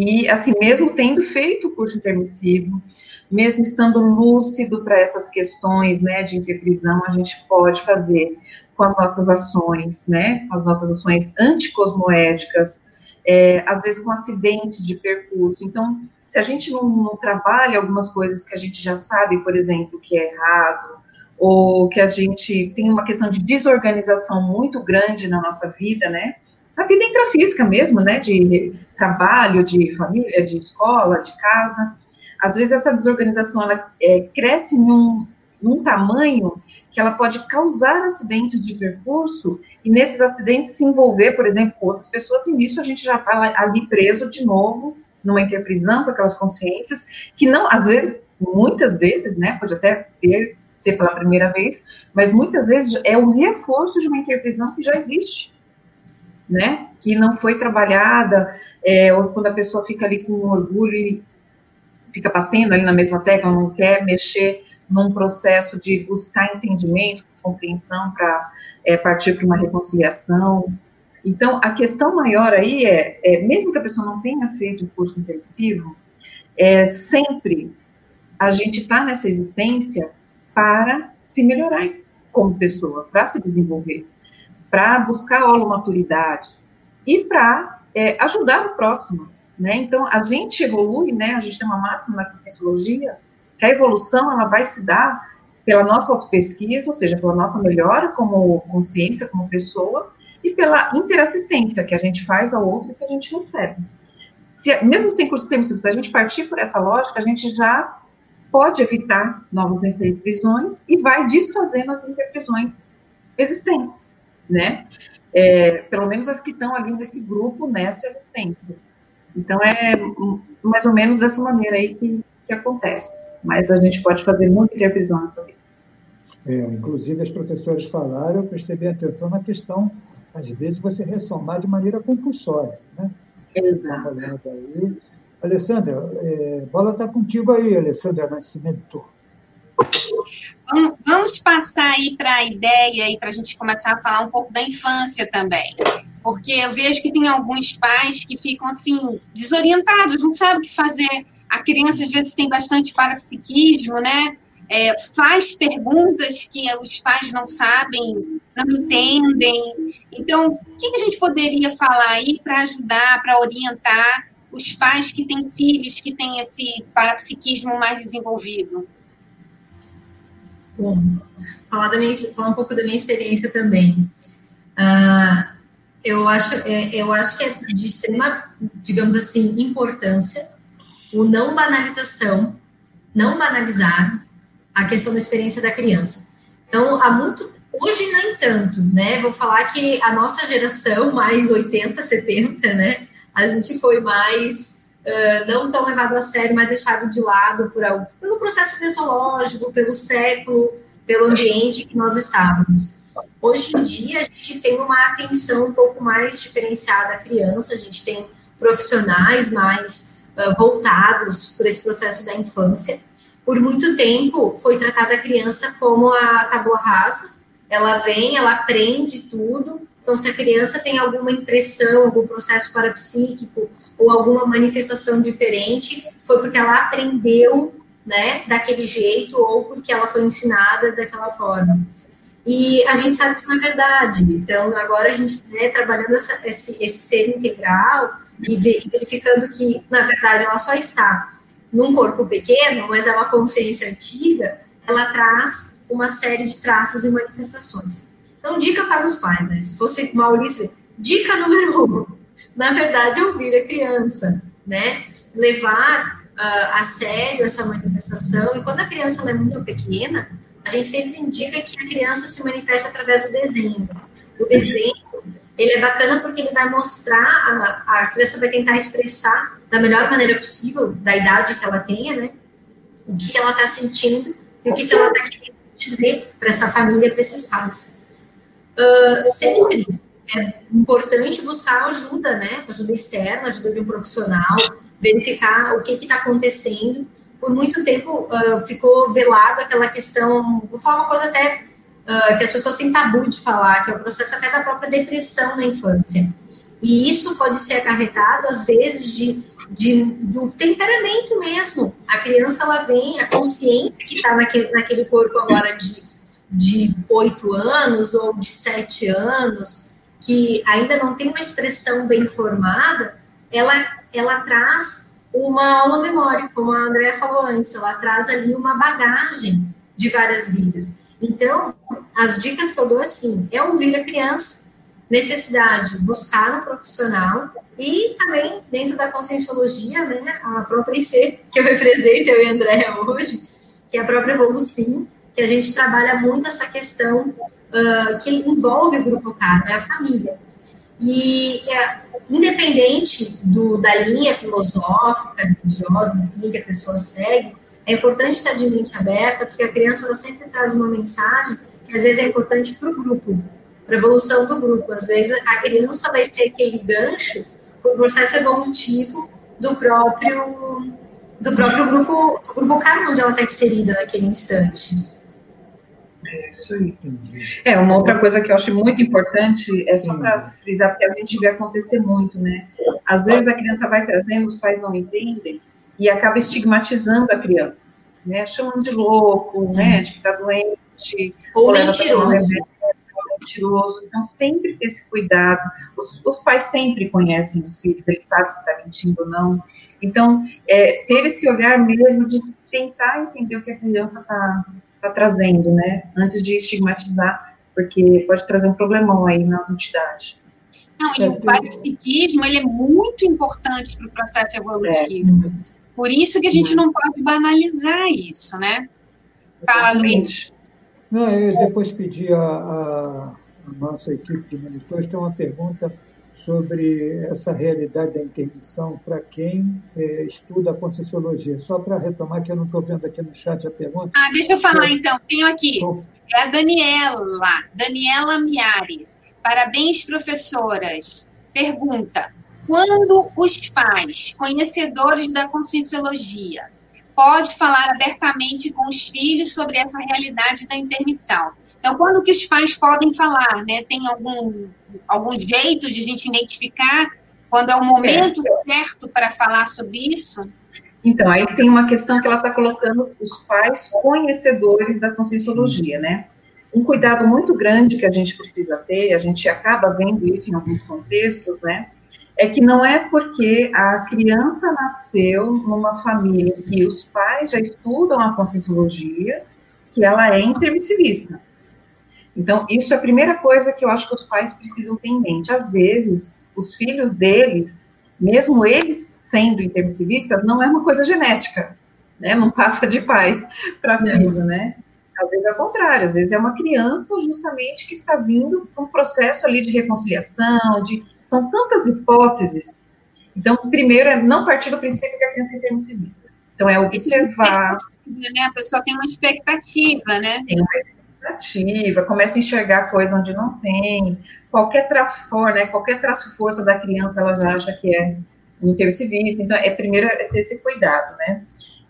E, assim, mesmo tendo feito o curso intermissivo, mesmo estando lúcido para essas questões, né, de interprisão, a gente pode fazer com as nossas ações, né, com as nossas ações anticosmoéticas, é, às vezes com acidentes de percurso. Então, se a gente não, não, trabalha algumas coisas que a gente já sabe, por exemplo, que é errado, ou que a gente tem uma questão de desorganização muito grande na nossa vida, né? A vida intrafísica mesmo, né? De trabalho, de família, de escola, de casa. Às vezes essa desorganização ela é, cresce num, num tamanho que ela pode causar acidentes de percurso e nesses acidentes se envolver, por exemplo, com outras pessoas, e nisso a gente já está ali preso de novo, numa interprisão com aquelas consciências, que não, às vezes, muitas vezes, né, pode até ter, ser pela primeira vez, mas muitas vezes é o reforço de uma interprisão que já existe, né, que não foi trabalhada, é, ou quando a pessoa fica ali com orgulho e fica batendo ali na mesma tecla, não quer mexer num processo de buscar entendimento, compreensão para é, partir para uma reconciliação. Então, a questão maior aí é, é, mesmo que a pessoa não tenha feito o curso intensivo, é sempre a gente está nessa existência para se melhorar como pessoa, para se desenvolver, para buscar holomaturidade e para é, ajudar o próximo, né? Então, a gente evolui, né? A gente tem uma máxima na conscienciologia, que a evolução ela vai se dar pela nossa autopesquisa, ou seja, pela nossa melhora como consciência, como pessoa, e pela interassistência que a gente faz ao outro que a gente recebe. Se, mesmo sem curso permissivo, se a gente partir por essa lógica, a gente já pode evitar novas interprisões e vai desfazendo as interprisões existentes, né? É, pelo menos as que estão ali nesse grupo, nessa existência. Então, é mais ou menos dessa maneira aí que, que acontece. Mas a gente pode fazer muita interprisão nessa vida. É, inclusive, as professoras falaram, eu prestei bem atenção na questão, às vezes, você ressomar de maneira compulsória. Né? Exato. Aí. Alessandra, é, bola está contigo aí, Alessandra Nascimento. Vamos passar aí para a ideia e para a gente começar a falar um pouco da infância também. Porque eu vejo que tem alguns pais que ficam assim, desorientados, não sabem o que fazer. A criança às vezes tem bastante parapsiquismo, né? é, faz perguntas que os pais não sabem, não entendem. Então, o que a gente poderia falar aí para ajudar, para orientar os pais que têm filhos que têm esse parapsiquismo mais desenvolvido? Bom, falar, da minha, falar um pouco da minha experiência também. Uh, eu, acho, é, eu acho que é de extrema, digamos assim, importância o não banalização, não banalizar a questão da experiência da criança. Então, há muito, hoje nem tanto, né? Vou falar que a nossa geração, mais 80, 70, né? A gente foi mais uh, não tão levado a sério, mais deixado de lado por, pelo processo fisiológico, pelo século, pelo ambiente que nós estávamos. Hoje em dia, a gente tem uma atenção um pouco mais diferenciada à criança, a gente tem profissionais mais uh, voltados para esse processo da infância por muito tempo foi tratada a criança como a tábua rasa. Ela vem, ela aprende tudo. Então, se a criança tem alguma impressão, algum processo parapsíquico ou alguma manifestação diferente, foi porque ela aprendeu, né, daquele jeito ou porque ela foi ensinada daquela forma. E a gente sabe que isso não é verdade. Então, agora a gente está né, trabalhando essa, esse, esse ser integral e verificando que, na verdade, ela só está num corpo pequeno, mas é uma consciência antiga, ela traz uma série de traços e manifestações. Então, dica para os pais, né? Se fosse Maurício, dica número um, na verdade, ouvir a criança, né? Levar uh, a sério essa manifestação. E quando a criança é muito pequena, a gente sempre indica que a criança se manifeste através do desenho. O desenho ele é bacana porque ele vai mostrar, a, a criança vai tentar expressar da melhor maneira possível, da idade que ela tenha, né? O que ela está sentindo e o que, que ela está querendo dizer para essa família, para esses pais. Uh, sempre é importante buscar ajuda, né? Ajuda externa, ajuda de um profissional, verificar o que está acontecendo. Por muito tempo uh, ficou velado aquela questão, vou falar uma coisa até uh, que as pessoas têm tabu de falar, que é o processo até da própria depressão na infância. E isso pode ser acarretado, às vezes, de, de, do temperamento mesmo. A criança, ela vem, a consciência que está naquele, naquele corpo agora de, de 8 anos ou de 7 anos, que ainda não tem uma expressão bem formada, ela, ela traz uma aula memória, como a Andrea falou antes, ela traz ali uma bagagem de várias vidas. Então, as dicas que eu dou assim, é ouvir a criança, necessidade, buscar um profissional e também dentro da conscienciologia, né, a própria IC, que eu represento, eu e a Andréia hoje, que é a própria Evolucim, que a gente trabalha muito essa questão uh, que envolve o grupo karma, é a família. E é, independente do, da linha filosófica, religiosa, enfim, que a pessoa segue, é importante estar de mente aberta, porque a criança ela sempre traz uma mensagem que às vezes é importante para o grupo, para a evolução do grupo. Às vezes a criança vai ser aquele gancho para o processo evolutivo do próprio do próprio grupo, grupo karma onde ela está inserida naquele instante. É isso aí. É, uma outra coisa que eu acho muito importante é só para frisar, porque a gente vê acontecer muito, né? Às vezes a criança vai trazendo, os pais não entendem, e acaba estigmatizando a criança, né? Chamando de louco, né? De que está doente, ou, ou mentiroso. mentiroso. Então, sempre ter esse cuidado. Os, os pais sempre conhecem os filhos, eles sabem se está mentindo ou não. Então, é, ter esse olhar mesmo de tentar entender o que a criança está tá trazendo, né? Antes de estigmatizar Porque pode trazer um problemão aí na entidade. Não, e é, o parapsiquismo, ele é muito importante para o processo evolutivo. É. Por isso que a gente não pode banalizar isso, né? Fala, Luiz. Não, eu depois pedi a, a, a nossa equipe de monitores, tem uma pergunta sobre essa realidade da intermissão para quem é, estuda a Conscienciologia. Só para retomar, que eu não estou vendo aqui no chat a pergunta. Ah, deixa eu falar então, tenho aqui. É a Daniela, Daniela Miari. Parabéns, professoras. Pergunta: quando os pais, conhecedores da Conscienciologia, pode falar abertamente com os filhos sobre essa realidade da intermissão? Então, quando que os pais podem falar, né? Tem algum, algum jeito de a gente identificar quando é o momento é. certo para falar sobre isso? Então, aí tem uma questão que ela está colocando os pais conhecedores da conscienciologia, né? Um cuidado muito grande que a gente precisa ter, a gente acaba vendo isso em alguns contextos, né? É que não é porque a criança nasceu numa família que os pais já estudam a conscienciologia que ela é intermissivista. Então, isso é a primeira coisa que eu acho que os pais precisam ter em mente. Às vezes, os filhos deles, mesmo eles sendo intermissivistas, não é uma coisa genética, né? Não passa de pai para filho, né? Às vezes é o contrário, às vezes é uma criança justamente que está vindo com um processo ali de reconciliação, de são tantas hipóteses. Então, primeiro é não partir do princípio que a criança é intermissivista. Então, é observar. Né? A pessoa tem uma expectativa, né? Tem uma expectativa, começa a enxergar coisa onde não tem. Qualquer trafor, né? Qualquer traço força da criança, ela já acha que é intermissivista. Então, é primeiro é ter esse cuidado, né?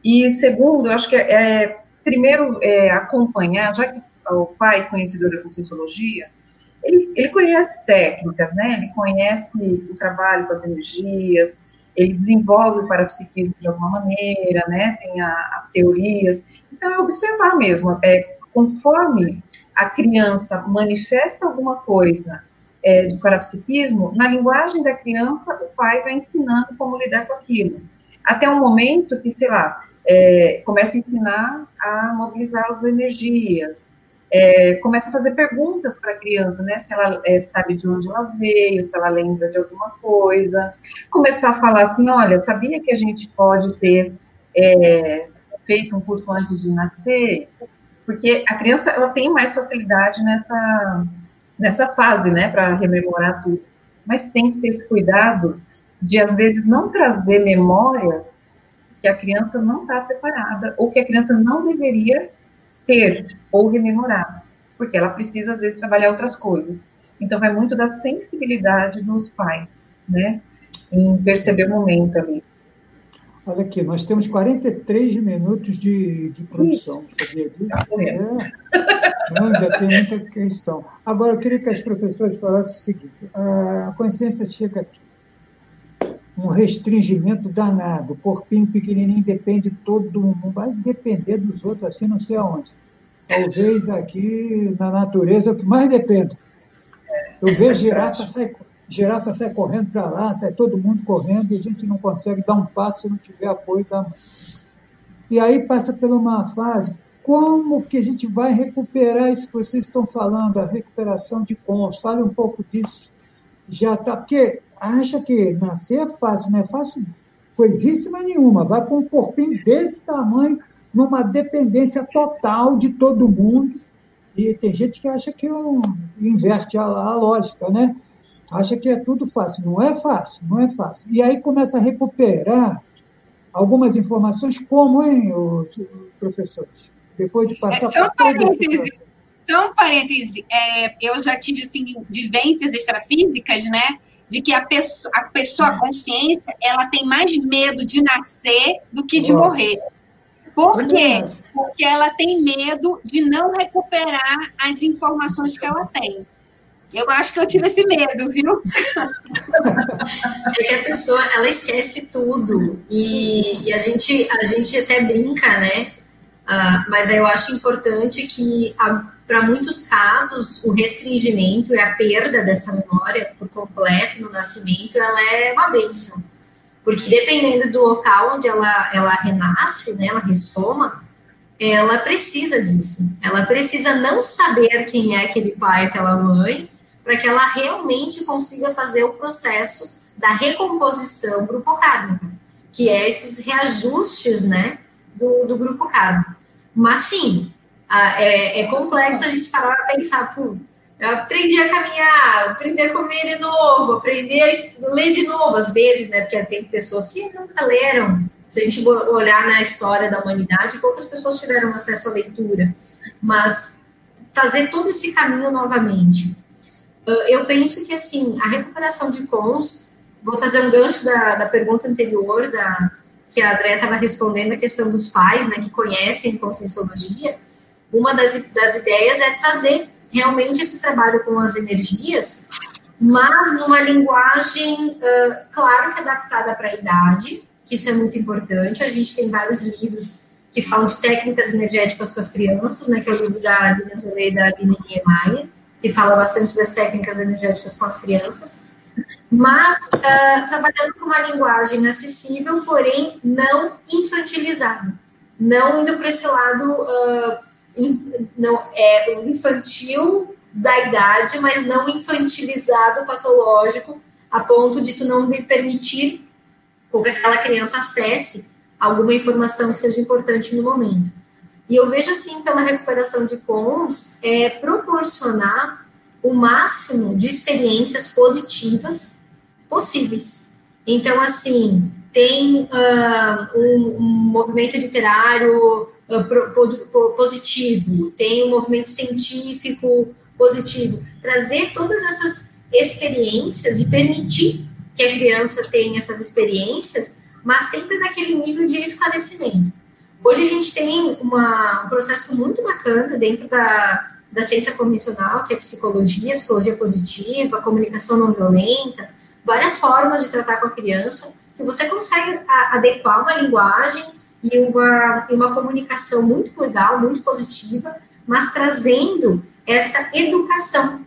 E segundo, eu acho que é, é primeiro é, acompanhar, já que o pai conhecedor da conscienciologia, ele, ele conhece técnicas, né? Ele conhece o trabalho com as energias, ele desenvolve o parapsiquismo de alguma maneira, né? Tem a, as teorias. Então, é observar mesmo, é, conforme a criança manifesta alguma coisa é, de parapsiquismo, na linguagem da criança, o pai vai ensinando como lidar com aquilo. Até um momento que, sei lá, é, começa a ensinar a mobilizar as energias, é, começa a fazer perguntas para a criança, né? Se ela é, sabe de onde ela veio, se ela lembra de alguma coisa. Começar a falar assim: olha, sabia que a gente pode ter é, feito um curso antes de nascer? Porque a criança ela tem mais facilidade nessa, nessa fase, né? Para rememorar tudo. Mas tem que ter esse cuidado de, às vezes, não trazer memórias que a criança não está preparada ou que a criança não deveria ter ou rememorar, porque ela precisa às vezes trabalhar outras coisas. Então vai muito da sensibilidade dos pais, né, em perceber o momento ali. Olha aqui, nós temos 43 minutos de, de produção, sabia disso? Tá é. Ainda tem muita questão. Agora, eu queria que as professoras falassem o seguinte: a consciência chega aqui um restringimento danado. O corpinho pequenininho depende de todo mundo, vai depender dos outros, assim não sei aonde. Talvez aqui na natureza é o que mais depende. Eu vejo girafa sai, girafa sai correndo para lá, sai todo mundo correndo e a gente não consegue dar um passo se não tiver apoio da mãe. E aí passa por uma fase, como que a gente vai recuperar isso que vocês estão falando, a recuperação de cons? Fale um pouco disso. Já está, porque acha que nascer é fácil, não é fácil coisíssima nenhuma. Vai com um corpinho desse tamanho, numa dependência total de todo mundo. E tem gente que acha que um, inverte a, a lógica, né? Acha que é tudo fácil. Não é fácil, não é fácil. E aí começa a recuperar algumas informações, como, hein, os professores? Depois de passar é, só parênteses, só um parêntese, é, eu já tive assim, vivências extrafísicas, né? De que a pessoa, a pessoa, a consciência, ela tem mais medo de nascer do que de morrer. Por quê? Porque ela tem medo de não recuperar as informações que ela tem. Eu acho que eu tive esse medo, viu? É que a pessoa, ela esquece tudo. E, e a, gente, a gente até brinca, né? Uh, mas eu acho importante que a, para muitos casos, o restringimento e a perda dessa memória por completo no nascimento, ela é uma benção. Porque dependendo do local onde ela, ela renasce, né, ela ressoma, ela precisa disso. Ela precisa não saber quem é aquele pai, aquela mãe, para que ela realmente consiga fazer o processo da recomposição grupo kármica, que é esses reajustes, né, do, do grupo kármico. Mas sim, é, é complexo a gente parar para pensar, pô, eu aprendi a caminhar, aprendi a comer de novo, aprendi a ler de novo, às vezes, né? Porque tem pessoas que nunca leram. Se a gente olhar na história da humanidade, poucas pessoas tiveram acesso à leitura. Mas fazer todo esse caminho novamente. Eu penso que, assim, a recuperação de cons, vou fazer um gancho da, da pergunta anterior, da, que a André estava respondendo, a questão dos pais, né, que conhecem conscienciologia. Uma das, das ideias é trazer realmente esse trabalho com as energias, mas numa linguagem, uh, claro que adaptada para a idade, que isso é muito importante. A gente tem vários livros que falam de técnicas energéticas com as crianças, né, que é o livro da Aline Zolei e da Aline Niemeyer, que fala bastante sobre as técnicas energéticas com as crianças, mas uh, trabalhando com uma linguagem acessível, porém não infantilizada, não indo para esse lado uh, não é infantil da idade, mas não infantilizado, patológico, a ponto de tu não permitir que aquela criança acesse alguma informação que seja importante no momento. E eu vejo assim, pela recuperação de cons, é proporcionar o máximo de experiências positivas possíveis. Então, assim, tem uh, um, um movimento literário positivo, tem um movimento científico positivo. Trazer todas essas experiências e permitir que a criança tenha essas experiências, mas sempre naquele nível de esclarecimento. Hoje a gente tem uma, um processo muito bacana dentro da, da ciência convencional, que é psicologia, psicologia positiva, comunicação não violenta, várias formas de tratar com a criança, que você consegue adequar uma linguagem e uma, e uma comunicação muito legal, muito positiva, mas trazendo essa educação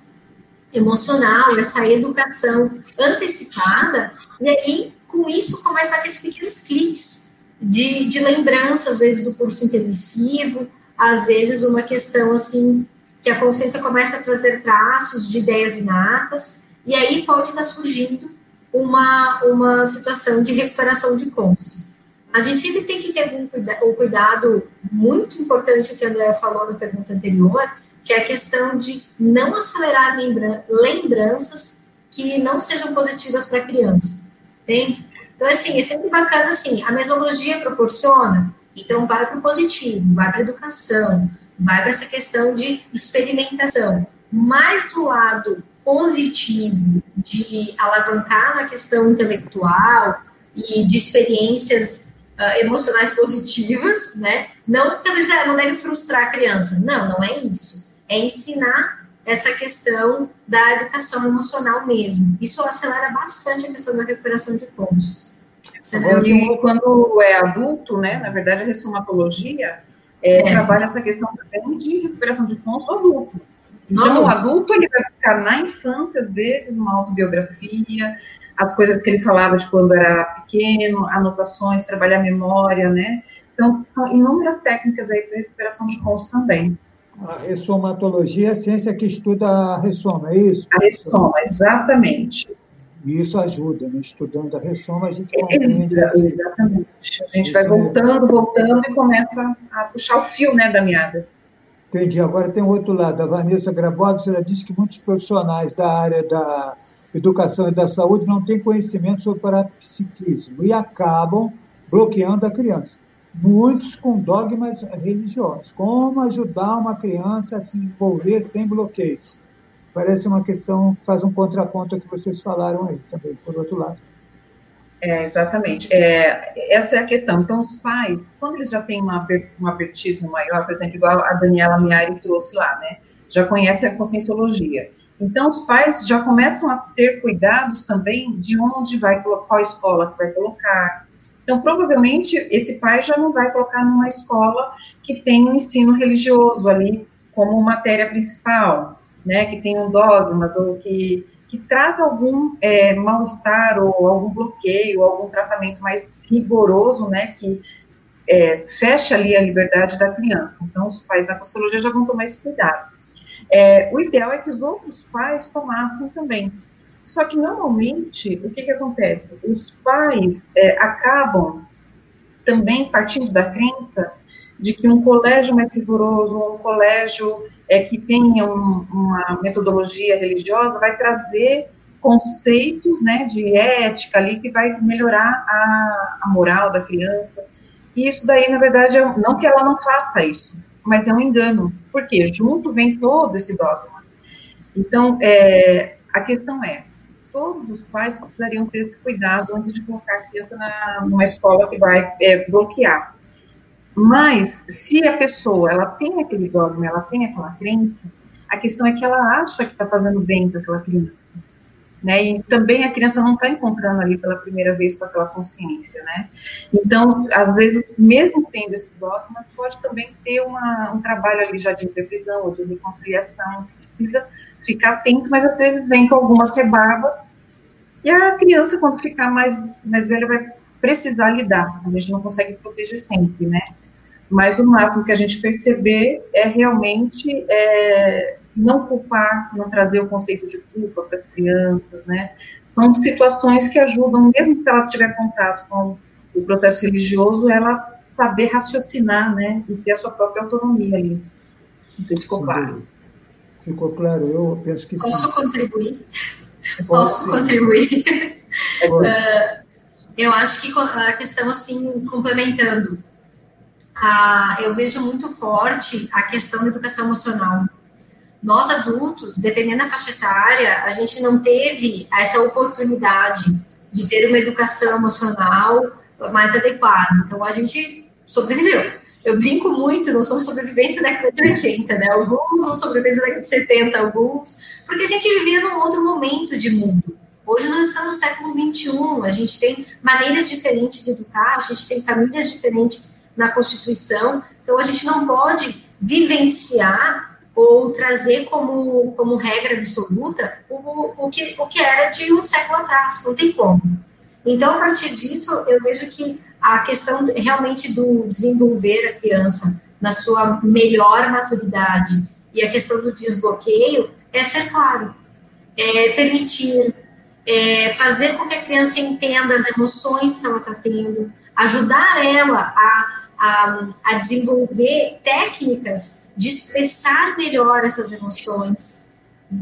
emocional, essa educação antecipada, e aí, com isso, começa aqueles pequenos cliques de, de lembrança, às vezes, do curso intermissivo, às vezes uma questão, assim, que a consciência começa a trazer traços de ideias inatas, e aí pode estar surgindo uma, uma situação de recuperação de consciência. A gente sempre tem que ter um cuidado, um cuidado muito importante, o que a Andrea falou na pergunta anterior, que é a questão de não acelerar lembranças que não sejam positivas para a criança, entende? Então, assim, é sempre bacana, assim, a mesologia proporciona, então vai para o positivo, vai para a educação, vai para essa questão de experimentação, mais do lado positivo de alavancar na questão intelectual e de experiências uh, emocionais positivas, né? Não dizer, não deve frustrar a criança. Não, não é isso. É ensinar essa questão da educação emocional mesmo. Isso acelera bastante a questão da recuperação de pontos. E quando é adulto, né, na verdade, a ressomatologia é, é. trabalha essa questão também de recuperação de pontos do adulto. Então, o adulto ele vai buscar na infância, às vezes, uma autobiografia, as coisas que ele falava de quando era pequeno, anotações, trabalhar memória, né? Então, são inúmeras técnicas aí para recuperação de cons também. A ressomatologia é a ciência que estuda a ressoma, é isso? A ressoma, exatamente. E isso ajuda, né? Estudando a ressoma, a gente compreende... Exatamente. A gente vai voltando, voltando e começa a puxar o fio, né, da meada. Entendi. Agora tem o outro lado. A Vanessa Grabodes, ela disse que muitos profissionais da área da educação e da saúde não têm conhecimento sobre parapsiquismo e acabam bloqueando a criança. Muitos com dogmas religiosos. Como ajudar uma criança a se desenvolver sem bloqueios? Parece uma questão que faz um contraponto ao que vocês falaram aí também, por outro lado. É, exatamente. É, essa é a questão. Então, os pais, quando eles já têm uma, um apertismo maior, por exemplo, igual a Daniela Miari trouxe lá, né? Já conhece a conscienciologia então, os pais já começam a ter cuidados também de onde vai colocar, qual escola que vai colocar. Então, provavelmente, esse pai já não vai colocar numa escola que tem um ensino religioso ali como matéria principal, né, que tem um dogmas ou que, que trata algum é, mal-estar ou algum bloqueio, algum tratamento mais rigoroso, né, que é, fecha ali a liberdade da criança. Então, os pais da psicologia já vão tomar esse cuidado. É, o ideal é que os outros pais tomassem também. Só que, normalmente, o que, que acontece? Os pais é, acabam também partindo da crença de que um colégio mais rigoroso, um colégio é, que tenha um, uma metodologia religiosa, vai trazer conceitos né, de ética ali que vai melhorar a, a moral da criança. E isso daí, na verdade, é, não que ela não faça isso, mas é um engano. Porque junto vem todo esse dogma. Então, é, a questão é, todos os pais precisariam ter esse cuidado antes de colocar a criança na, numa escola que vai é, bloquear. Mas, se a pessoa, ela tem aquele dogma, ela tem aquela crença, a questão é que ela acha que está fazendo bem para aquela criança né? E também a criança não está encontrando ali pela primeira vez com aquela consciência, né? Então, às vezes, mesmo tendo esses dogmas, pode também ter uma, um trabalho ali já de intervisão ou de reconciliação, precisa ficar atento, mas às vezes vem com algumas rebarbas, e a criança, quando ficar mais, mais velha, vai precisar lidar, a gente não consegue proteger sempre, né? Mas o máximo que a gente perceber é realmente é, não culpar, não trazer o conceito de culpa para as crianças, né? São situações que ajudam, mesmo se ela tiver contato com o processo religioso, ela saber raciocinar, né? E ter a sua própria autonomia ali. Não sei se ficou claro. Ficou claro, eu penso que Posso sim. contribuir? Posso contribuir? uh, eu acho que a questão, assim, complementando, uh, eu vejo muito forte a questão da educação emocional nós adultos, dependendo da faixa etária, a gente não teve essa oportunidade de ter uma educação emocional mais adequada. Então, a gente sobreviveu. Eu brinco muito, não somos sobreviventes da década de 80, né? Alguns são sobreviventes da década de 70, alguns, porque a gente vivia num outro momento de mundo. Hoje nós estamos no século 21, a gente tem maneiras diferentes de educar, a gente tem famílias diferentes na Constituição, então a gente não pode vivenciar ou trazer como, como regra absoluta o, o, que, o que era de um século atrás, não tem como. Então, a partir disso, eu vejo que a questão realmente do desenvolver a criança na sua melhor maturidade e a questão do desbloqueio é ser claro, é permitir, é fazer com que a criança entenda as emoções que ela está tendo, ajudar ela a, a, a desenvolver técnicas de expressar melhor essas emoções,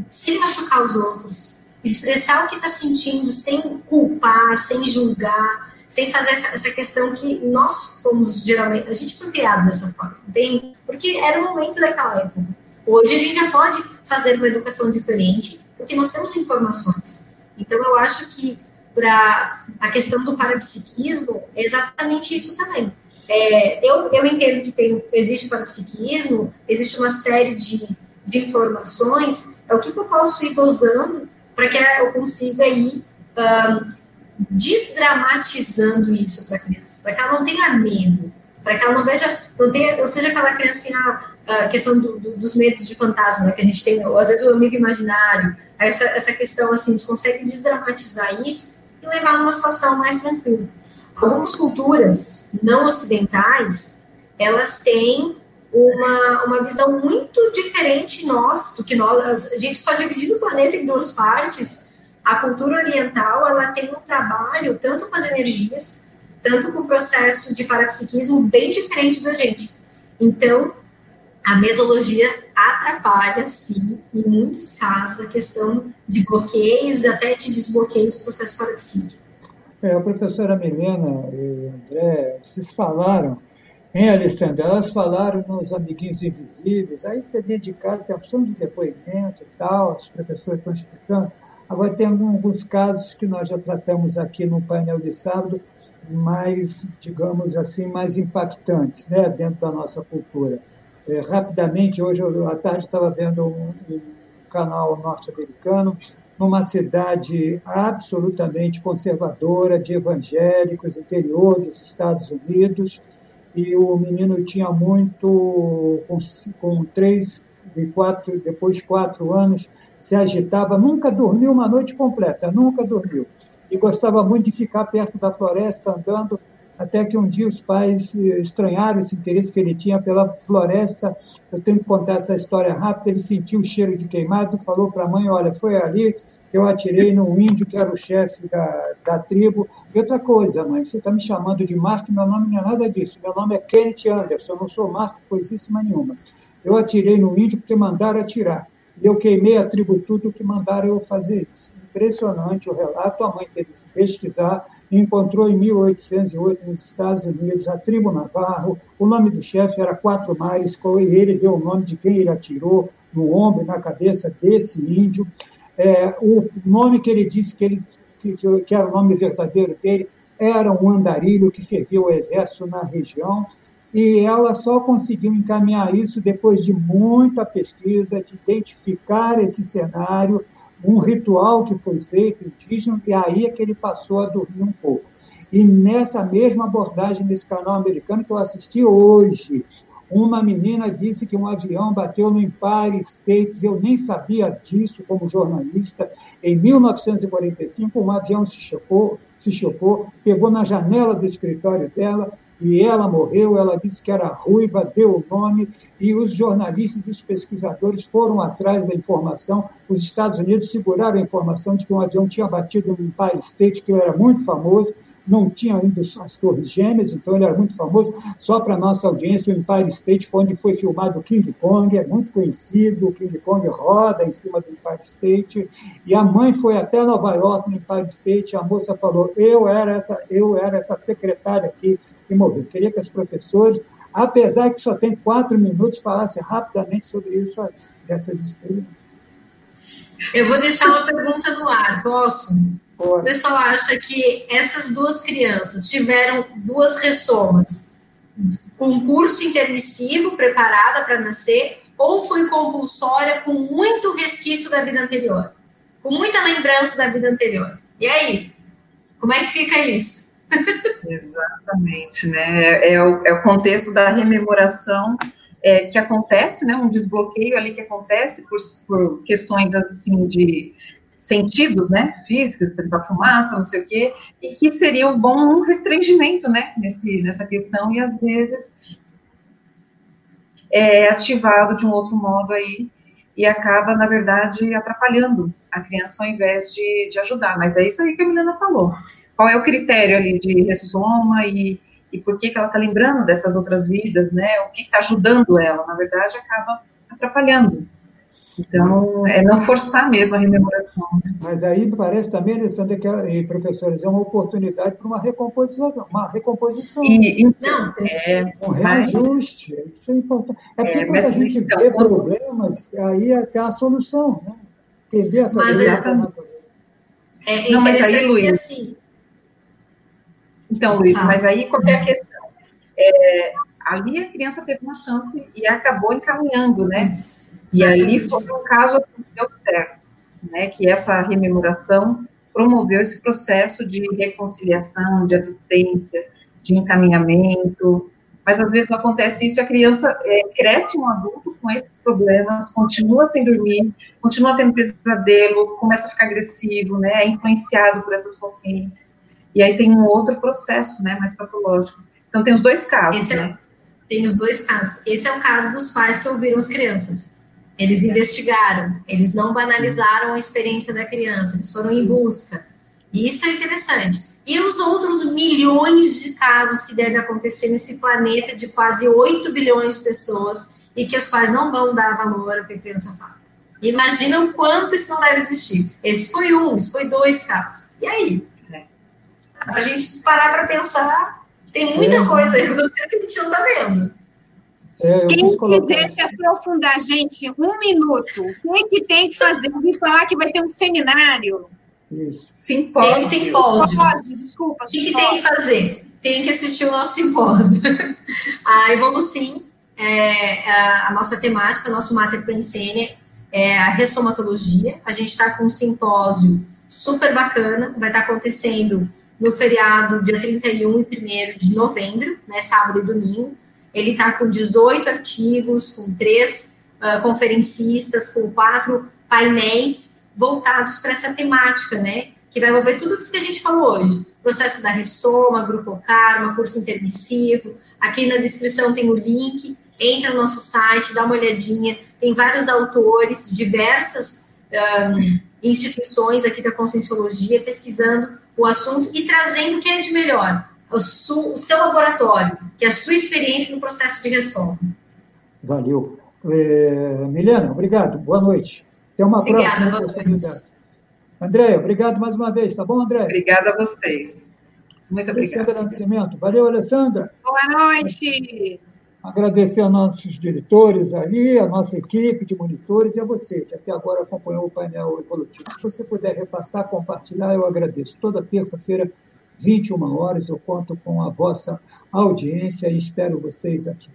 sem machucar os outros, expressar o que está sentindo sem culpar, sem julgar, sem fazer essa, essa, questão que nós fomos geralmente, a gente foi criado dessa forma, entende? Porque era o momento daquela época. Hoje a gente já pode fazer uma educação diferente, porque nós temos informações. Então eu acho que para a questão do parapsiquismo é exatamente isso também. É, eu, eu entendo que tem, existe parapsiquismo, existe uma série de, de informações, é o que, que eu posso ir dosando para que eu consiga ir um, desdramatizando isso para a criança, para que ela não tenha medo, para que ela não veja, não tenha, ou seja aquela criança a questão do, do, dos medos de fantasma, né, que a gente tem, ou às vezes o amigo imaginário, essa, essa questão assim, a gente consegue desdramatizar isso e levar numa situação mais tranquila. Algumas culturas não ocidentais, elas têm uma, uma visão muito diferente nós, do que nós, a gente só divide o planeta em duas partes, a cultura oriental, ela tem um trabalho tanto com as energias, tanto com o processo de parapsiquismo bem diferente da gente. Então, a mesologia atrapalha, sim, em muitos casos, a questão de bloqueios, até de desbloqueios do processo parapsíquico. É, a professora Milena e André, vocês falaram, hein, Alessandra? Elas falaram nos Amiguinhos Invisíveis, aí dentro de casa tem a opção de depoimento e tal, os professores estão explicando. Agora, tem alguns casos que nós já tratamos aqui no painel de sábado, mais, digamos assim, mais impactantes, né, dentro da nossa cultura. É, rapidamente, hoje à tarde estava vendo um, um canal norte-americano numa cidade absolutamente conservadora, de evangélicos, interior dos Estados Unidos, e o menino tinha muito, com, com três e quatro, depois quatro anos, se agitava, nunca dormiu uma noite completa, nunca dormiu. E gostava muito de ficar perto da floresta, andando até que um dia os pais estranharam esse interesse que ele tinha pela floresta. Eu tenho que contar essa história rápida. Ele sentiu o cheiro de queimado, falou para a mãe: Olha, foi ali que eu atirei no índio que era o chefe da, da tribo. E outra coisa, mãe, você está me chamando de Mark, meu nome não é nada disso. Meu nome é Kenneth Anderson, eu não sou Mark coisíssima nenhuma. Eu atirei no índio porque mandaram atirar. E eu queimei a tribo tudo que mandaram eu fazer isso. Impressionante o relato, a mãe teve que pesquisar, encontrou em 1808 nos Estados Unidos a tribo Navarro, o nome do chefe era Quatro Mares, e ele deu o nome de quem ele atirou no ombro na cabeça desse índio. É, o nome que ele disse que, ele, que, que era o nome verdadeiro dele era um andarilho que serviu ao exército na região, e ela só conseguiu encaminhar isso depois de muita pesquisa, de identificar esse cenário, um ritual que foi feito indígena, e aí é que ele passou a dormir um pouco. E nessa mesma abordagem nesse canal americano que eu assisti hoje, uma menina disse que um avião bateu no Empire State, eu nem sabia disso como jornalista. Em 1945, um avião se chocou, se chocou, pegou na janela do escritório dela e ela morreu. Ela disse que era ruiva, deu o nome, e os jornalistas e os pesquisadores foram atrás da informação. Os Estados Unidos seguraram a informação de que um avião tinha batido no Empire State, que era muito famoso, não tinha ainda as Torres Gêmeas, então ele era muito famoso. Só para nossa audiência, o Empire State foi onde foi filmado o King Kong, é muito conhecido. O King Kong roda em cima do Empire State. E a mãe foi até Nova York, no Empire State, a moça falou: Eu era essa, eu era essa secretária aqui que morreu. Queria que os professores, apesar que só tem quatro minutos, falassem rapidamente sobre isso, dessas experiências. Eu vou deixar uma pergunta no ar, posso? O pessoal acha que essas duas crianças tiveram duas ressomas, com curso intermissivo, preparada para nascer, ou foi compulsória com muito resquício da vida anterior, com muita lembrança da vida anterior. E aí, como é que fica isso? Exatamente, né? É, é, o, é o contexto da rememoração é, que acontece, né? Um desbloqueio ali que acontece por, por questões assim de sentidos, né, físicos, da fumaça, não sei o quê, e que seria um bom restringimento, né, nesse, nessa questão, e às vezes é ativado de um outro modo aí, e acaba, na verdade, atrapalhando a criança ao invés de, de ajudar. Mas é isso aí que a Milena falou. Qual é o critério ali de ressoma e, e por que, que ela está lembrando dessas outras vidas, né? O que está ajudando ela? Na verdade, acaba atrapalhando. Então, é não forçar mesmo a rememoração. Né? Mas aí parece também, Alessandra, que, e professores, é uma oportunidade para uma recomposição, uma recomposição. E, então, é, um reajuste, mas, isso é importante. É porque é, quando a gente então, vê problemas, aí é a solução, né? Entender essa mas é, é, Não, mas aí, Luiz... Assim. Então, Luiz, ah. mas aí qual é a questão? É, ali a criança teve uma chance e acabou encaminhando, né? E ali foi um caso assim, que deu certo, né, que essa rememoração promoveu esse processo de reconciliação, de assistência, de encaminhamento, mas às vezes não acontece isso, a criança é, cresce um adulto com esses problemas, continua sem dormir, continua tendo pesadelo, começa a ficar agressivo, né, é influenciado por essas consciências, e aí tem um outro processo, né, mais patológico. Então tem os dois casos, Esse é né? É, tem os dois casos. Esse é o caso dos pais que ouviram as crianças. Eles investigaram, eles não banalizaram a experiência da criança, eles foram em busca. E isso é interessante. E os outros milhões de casos que devem acontecer nesse planeta de quase 8 bilhões de pessoas e que os pais não vão dar valor ao que a criança fala. Imagina o quanto isso não deve existir. Esse foi um, esse foi dois casos. E aí? É. A gente parar para pensar, tem muita é. coisa aí que a gente não está vendo. É, Quem quiser se aprofundar, gente, um minuto, o que, que tem que fazer? Eu falar que vai ter um seminário. Isso. Simpósio. Tem um simpósio. simpósio. Desculpa. O que, que, tem que fazer? Tem que assistir o nosso simpósio. a Evolusim, é, a, a nossa temática, nosso Mater Pensene é a ressomatologia. A gente está com um simpósio super bacana, vai estar tá acontecendo no feriado dia 31 e 1 de novembro, né, sábado e domingo. Ele está com 18 artigos, com três uh, conferencistas, com quatro painéis voltados para essa temática, né? que vai envolver tudo isso que a gente falou hoje. Processo da Ressoma, Grupo Karma, curso intermissivo. Aqui na descrição tem o link, entra no nosso site, dá uma olhadinha. Tem vários autores, diversas um, instituições aqui da Conscienciologia pesquisando o assunto e trazendo o que é de melhor, o, su, o seu laboratório, que é a sua experiência no processo de ressoma. Valeu. É, Milena, obrigado. Boa noite. Até uma Obrigada, próxima boa oportunidade. Andréia, obrigado mais uma vez, tá bom, Andréia? Obrigada a vocês. Muito Alessandra obrigada. Nascimento. Valeu, Alessandra. Boa noite. Agradecer aos nossos diretores aí, a nossa equipe de monitores e a você, que até agora acompanhou o painel evolutivo. Se você puder repassar, compartilhar, eu agradeço. Toda terça-feira, 21 horas, eu conto com a vossa audiência e espero vocês aqui.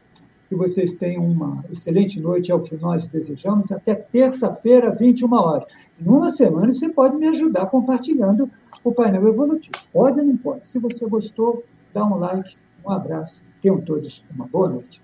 Que vocês tenham uma excelente noite, é o que nós desejamos. Até terça-feira, 21 horas. Em uma semana, você pode me ajudar compartilhando o painel evolutivo. Pode ou não pode? Se você gostou, dá um like, um abraço. Tenham todos uma boa noite.